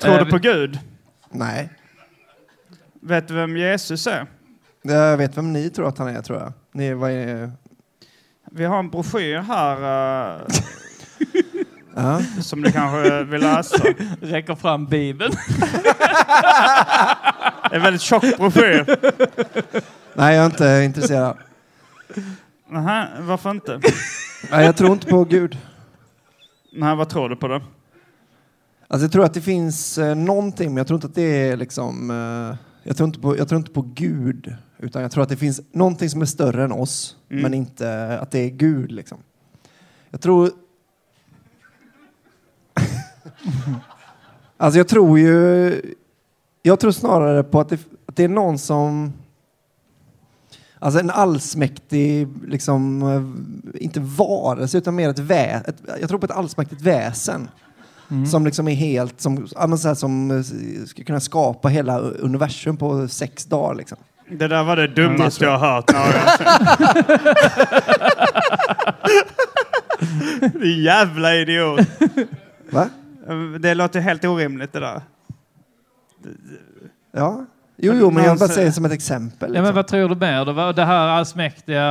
[SPEAKER 7] tror du på Gud?
[SPEAKER 5] Nej.
[SPEAKER 7] Vet du vem Jesus är?
[SPEAKER 5] Jag vet vem ni tror att han är, tror jag. Ni, vad är...
[SPEAKER 7] Vi har en broschyr här eh, <laughs>
[SPEAKER 5] Ja.
[SPEAKER 7] som du kanske vill läsa. <laughs>
[SPEAKER 6] Räcker fram Bibeln. <laughs>
[SPEAKER 7] En väldigt tjock broschyr.
[SPEAKER 5] Nej, jag är inte intresserad.
[SPEAKER 7] Nähä, varför inte?
[SPEAKER 5] Nej, jag tror inte på Gud.
[SPEAKER 7] Nej, vad tror du på då?
[SPEAKER 5] Alltså, jag tror att det finns eh, någonting, men jag tror inte att det är liksom... Eh, jag, tror inte på, jag tror inte på Gud, utan jag tror att det finns någonting som är större än oss,
[SPEAKER 7] Mm.
[SPEAKER 5] men inte att det är Gud. Liksom. Jag tror... <laughs> alltså, jag tror ju... Jag tror snarare på att det, att det är någon som... Alltså en allsmäktig, liksom, inte varelse, utan mer ett väsen. Jag tror på ett allsmäktigt väsen. Som liksom är helt, som, så här, som eh, ska kunna skapa hela universum på sex dagar. Liksom.
[SPEAKER 7] Det där var det dummaste jag har hört någonsin. Din jävla idiot.
[SPEAKER 5] Va?
[SPEAKER 7] Det låter helt orimligt det där.
[SPEAKER 5] Ja. Jo, jo, men jag bara säger som ett exempel.
[SPEAKER 6] Ja,
[SPEAKER 5] Liksom.
[SPEAKER 6] men vad tror du mer? då? Vad- Det här allsmäktiga,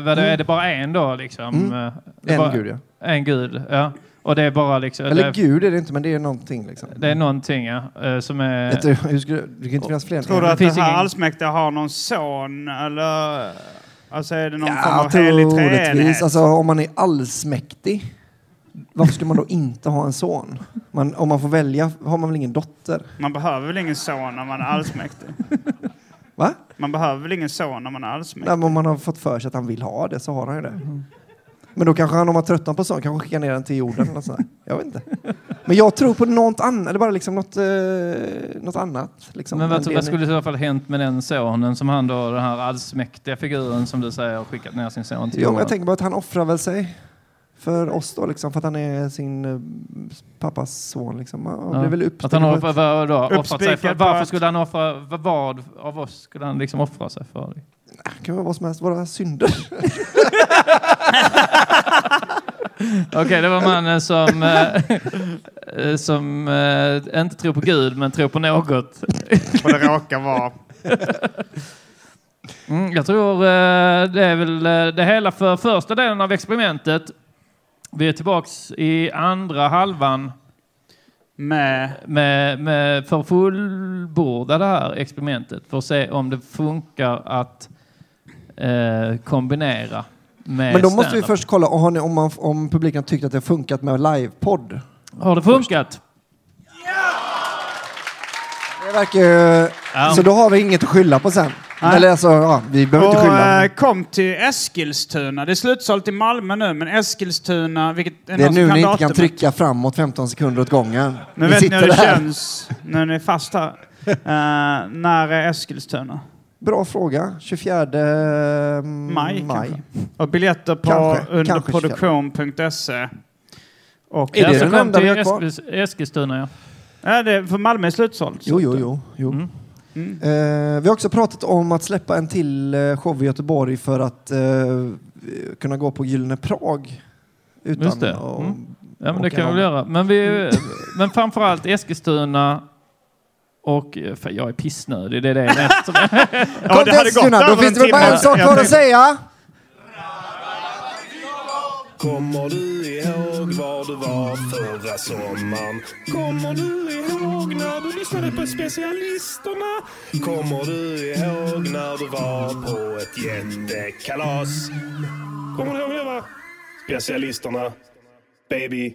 [SPEAKER 6] vad det,
[SPEAKER 5] Mm.
[SPEAKER 6] är det bara en då liksom?
[SPEAKER 5] Mm.
[SPEAKER 6] Det
[SPEAKER 5] En
[SPEAKER 6] bara,
[SPEAKER 5] gud, ja.
[SPEAKER 6] En gud, ja. Och det är bara liksom...
[SPEAKER 5] Eller
[SPEAKER 6] det,
[SPEAKER 5] gud är det inte, men det är någonting. Liksom.
[SPEAKER 6] det är någonting, ja. eh, Som är...
[SPEAKER 5] Hur skulle, det kan inte finnas fler
[SPEAKER 7] Tror du att det här
[SPEAKER 6] ingen-
[SPEAKER 7] allsmäktiga har någon son eller? Alltså är det någon form
[SPEAKER 5] Ja,
[SPEAKER 7] av helig
[SPEAKER 5] troligtvis.
[SPEAKER 7] treenighet?
[SPEAKER 5] Alltså, om man är allsmäktig, varför skulle man då inte ha en son? Man, om man får välja har man väl ingen dotter?
[SPEAKER 7] Man behöver väl ingen son när man är allsmäktig?
[SPEAKER 5] Va?
[SPEAKER 7] Man behöver väl ingen son när man är allsmäktig?
[SPEAKER 5] Nej, men om man har fått för sig att han vill ha det så har han ju det. Men då kanske han, om han tröttnar på sånt, kanske skickar ner den till jorden. Eller sådär. Jag vet inte. Men jag tror på något annat, eller bara liksom något, eh, något annat. Liksom,
[SPEAKER 6] Men vad, vad skulle i så fall hänt med den sonen som han då, den här allsmäktiga figuren som du säger har skickat ner sin son till
[SPEAKER 5] Jo,
[SPEAKER 6] jorden?
[SPEAKER 5] jag tänker bara att han offrar väl sig för oss då, liksom, för att han är sin eh, pappas son. Liksom. Han
[SPEAKER 6] Ja.
[SPEAKER 5] väl
[SPEAKER 6] Att han offrat, vad, då, offrat sig för, varför skulle han offra, vad, vad av oss skulle han liksom offra sig för?
[SPEAKER 5] Det kan vara vad som helst, våra synder. <laughs>
[SPEAKER 6] Okej, det var mannen som, eh, eh, som eh, inte tror på Gud men tror på något. <laughs>
[SPEAKER 7] Vad det råkar vara.
[SPEAKER 6] Mm, jag tror eh, det är väl eh, det hela för första delen av experimentet. Vi är tillbaks i andra halvan
[SPEAKER 7] Med...
[SPEAKER 6] med, med för att fullborda det här experimentet för att se om det funkar att eh, kombinera med
[SPEAKER 5] Men då måste vi först kolla har ni, om, man, om publiken har tyckt att det har funkat med livepodd.
[SPEAKER 6] Har det funkat?
[SPEAKER 5] Det verkar ju...
[SPEAKER 6] Ja.
[SPEAKER 5] Så då har vi inget att skylla på sen.
[SPEAKER 7] Nej.
[SPEAKER 5] Eller alltså, ja, vi behöver inte
[SPEAKER 7] Och
[SPEAKER 5] skylla.
[SPEAKER 7] eh, kom till Eskilstuna. Det är slutsålt i Malmö nu, men Eskilstuna... Vilket,
[SPEAKER 5] Det är
[SPEAKER 7] någon som
[SPEAKER 5] nu ni inte kan trycka framåt 15 sekunder åt gången.
[SPEAKER 7] Nu
[SPEAKER 5] Ni
[SPEAKER 7] vet ni hur det
[SPEAKER 5] där.
[SPEAKER 7] känns när ni är fast här. <laughs> Eh, när är Eskilstuna?
[SPEAKER 5] Bra fråga. 24
[SPEAKER 7] Maj,
[SPEAKER 5] maj.
[SPEAKER 7] kanske. Och biljetter på underproduktion.se. Och
[SPEAKER 5] Är det den enda vi har kvar?
[SPEAKER 6] Eskils- Eskilstuna, ja.
[SPEAKER 7] Ja, det, för Malmö är slutsålt.
[SPEAKER 5] Jo, jo, jo. jo.
[SPEAKER 6] Mm.
[SPEAKER 7] Mm.
[SPEAKER 5] Eh, vi har också pratat om att släppa en till eh, show i Göteborg för att eh, kunna gå på Gyllene Prag. Utan
[SPEAKER 6] Just det. Mm. Ja, men det kan vi göra. Men, vi, <laughs> men framförallt Eskilstuna och... För jag är pissnödig, det är det är. <laughs>
[SPEAKER 7] Ja,
[SPEAKER 5] Kom
[SPEAKER 7] det hade
[SPEAKER 5] till
[SPEAKER 7] gått
[SPEAKER 5] Eskilstuna, då finns det väl bara en sak
[SPEAKER 7] Jag
[SPEAKER 5] kvar att säga.
[SPEAKER 9] Kommer du ihåg var du var förra sommaren? Kommer du ihåg när du lyssnade på specialisterna? Kommer du ihåg när du var på ett jättekalas? Kommer du ihåg det va? Specialisterna. Baby.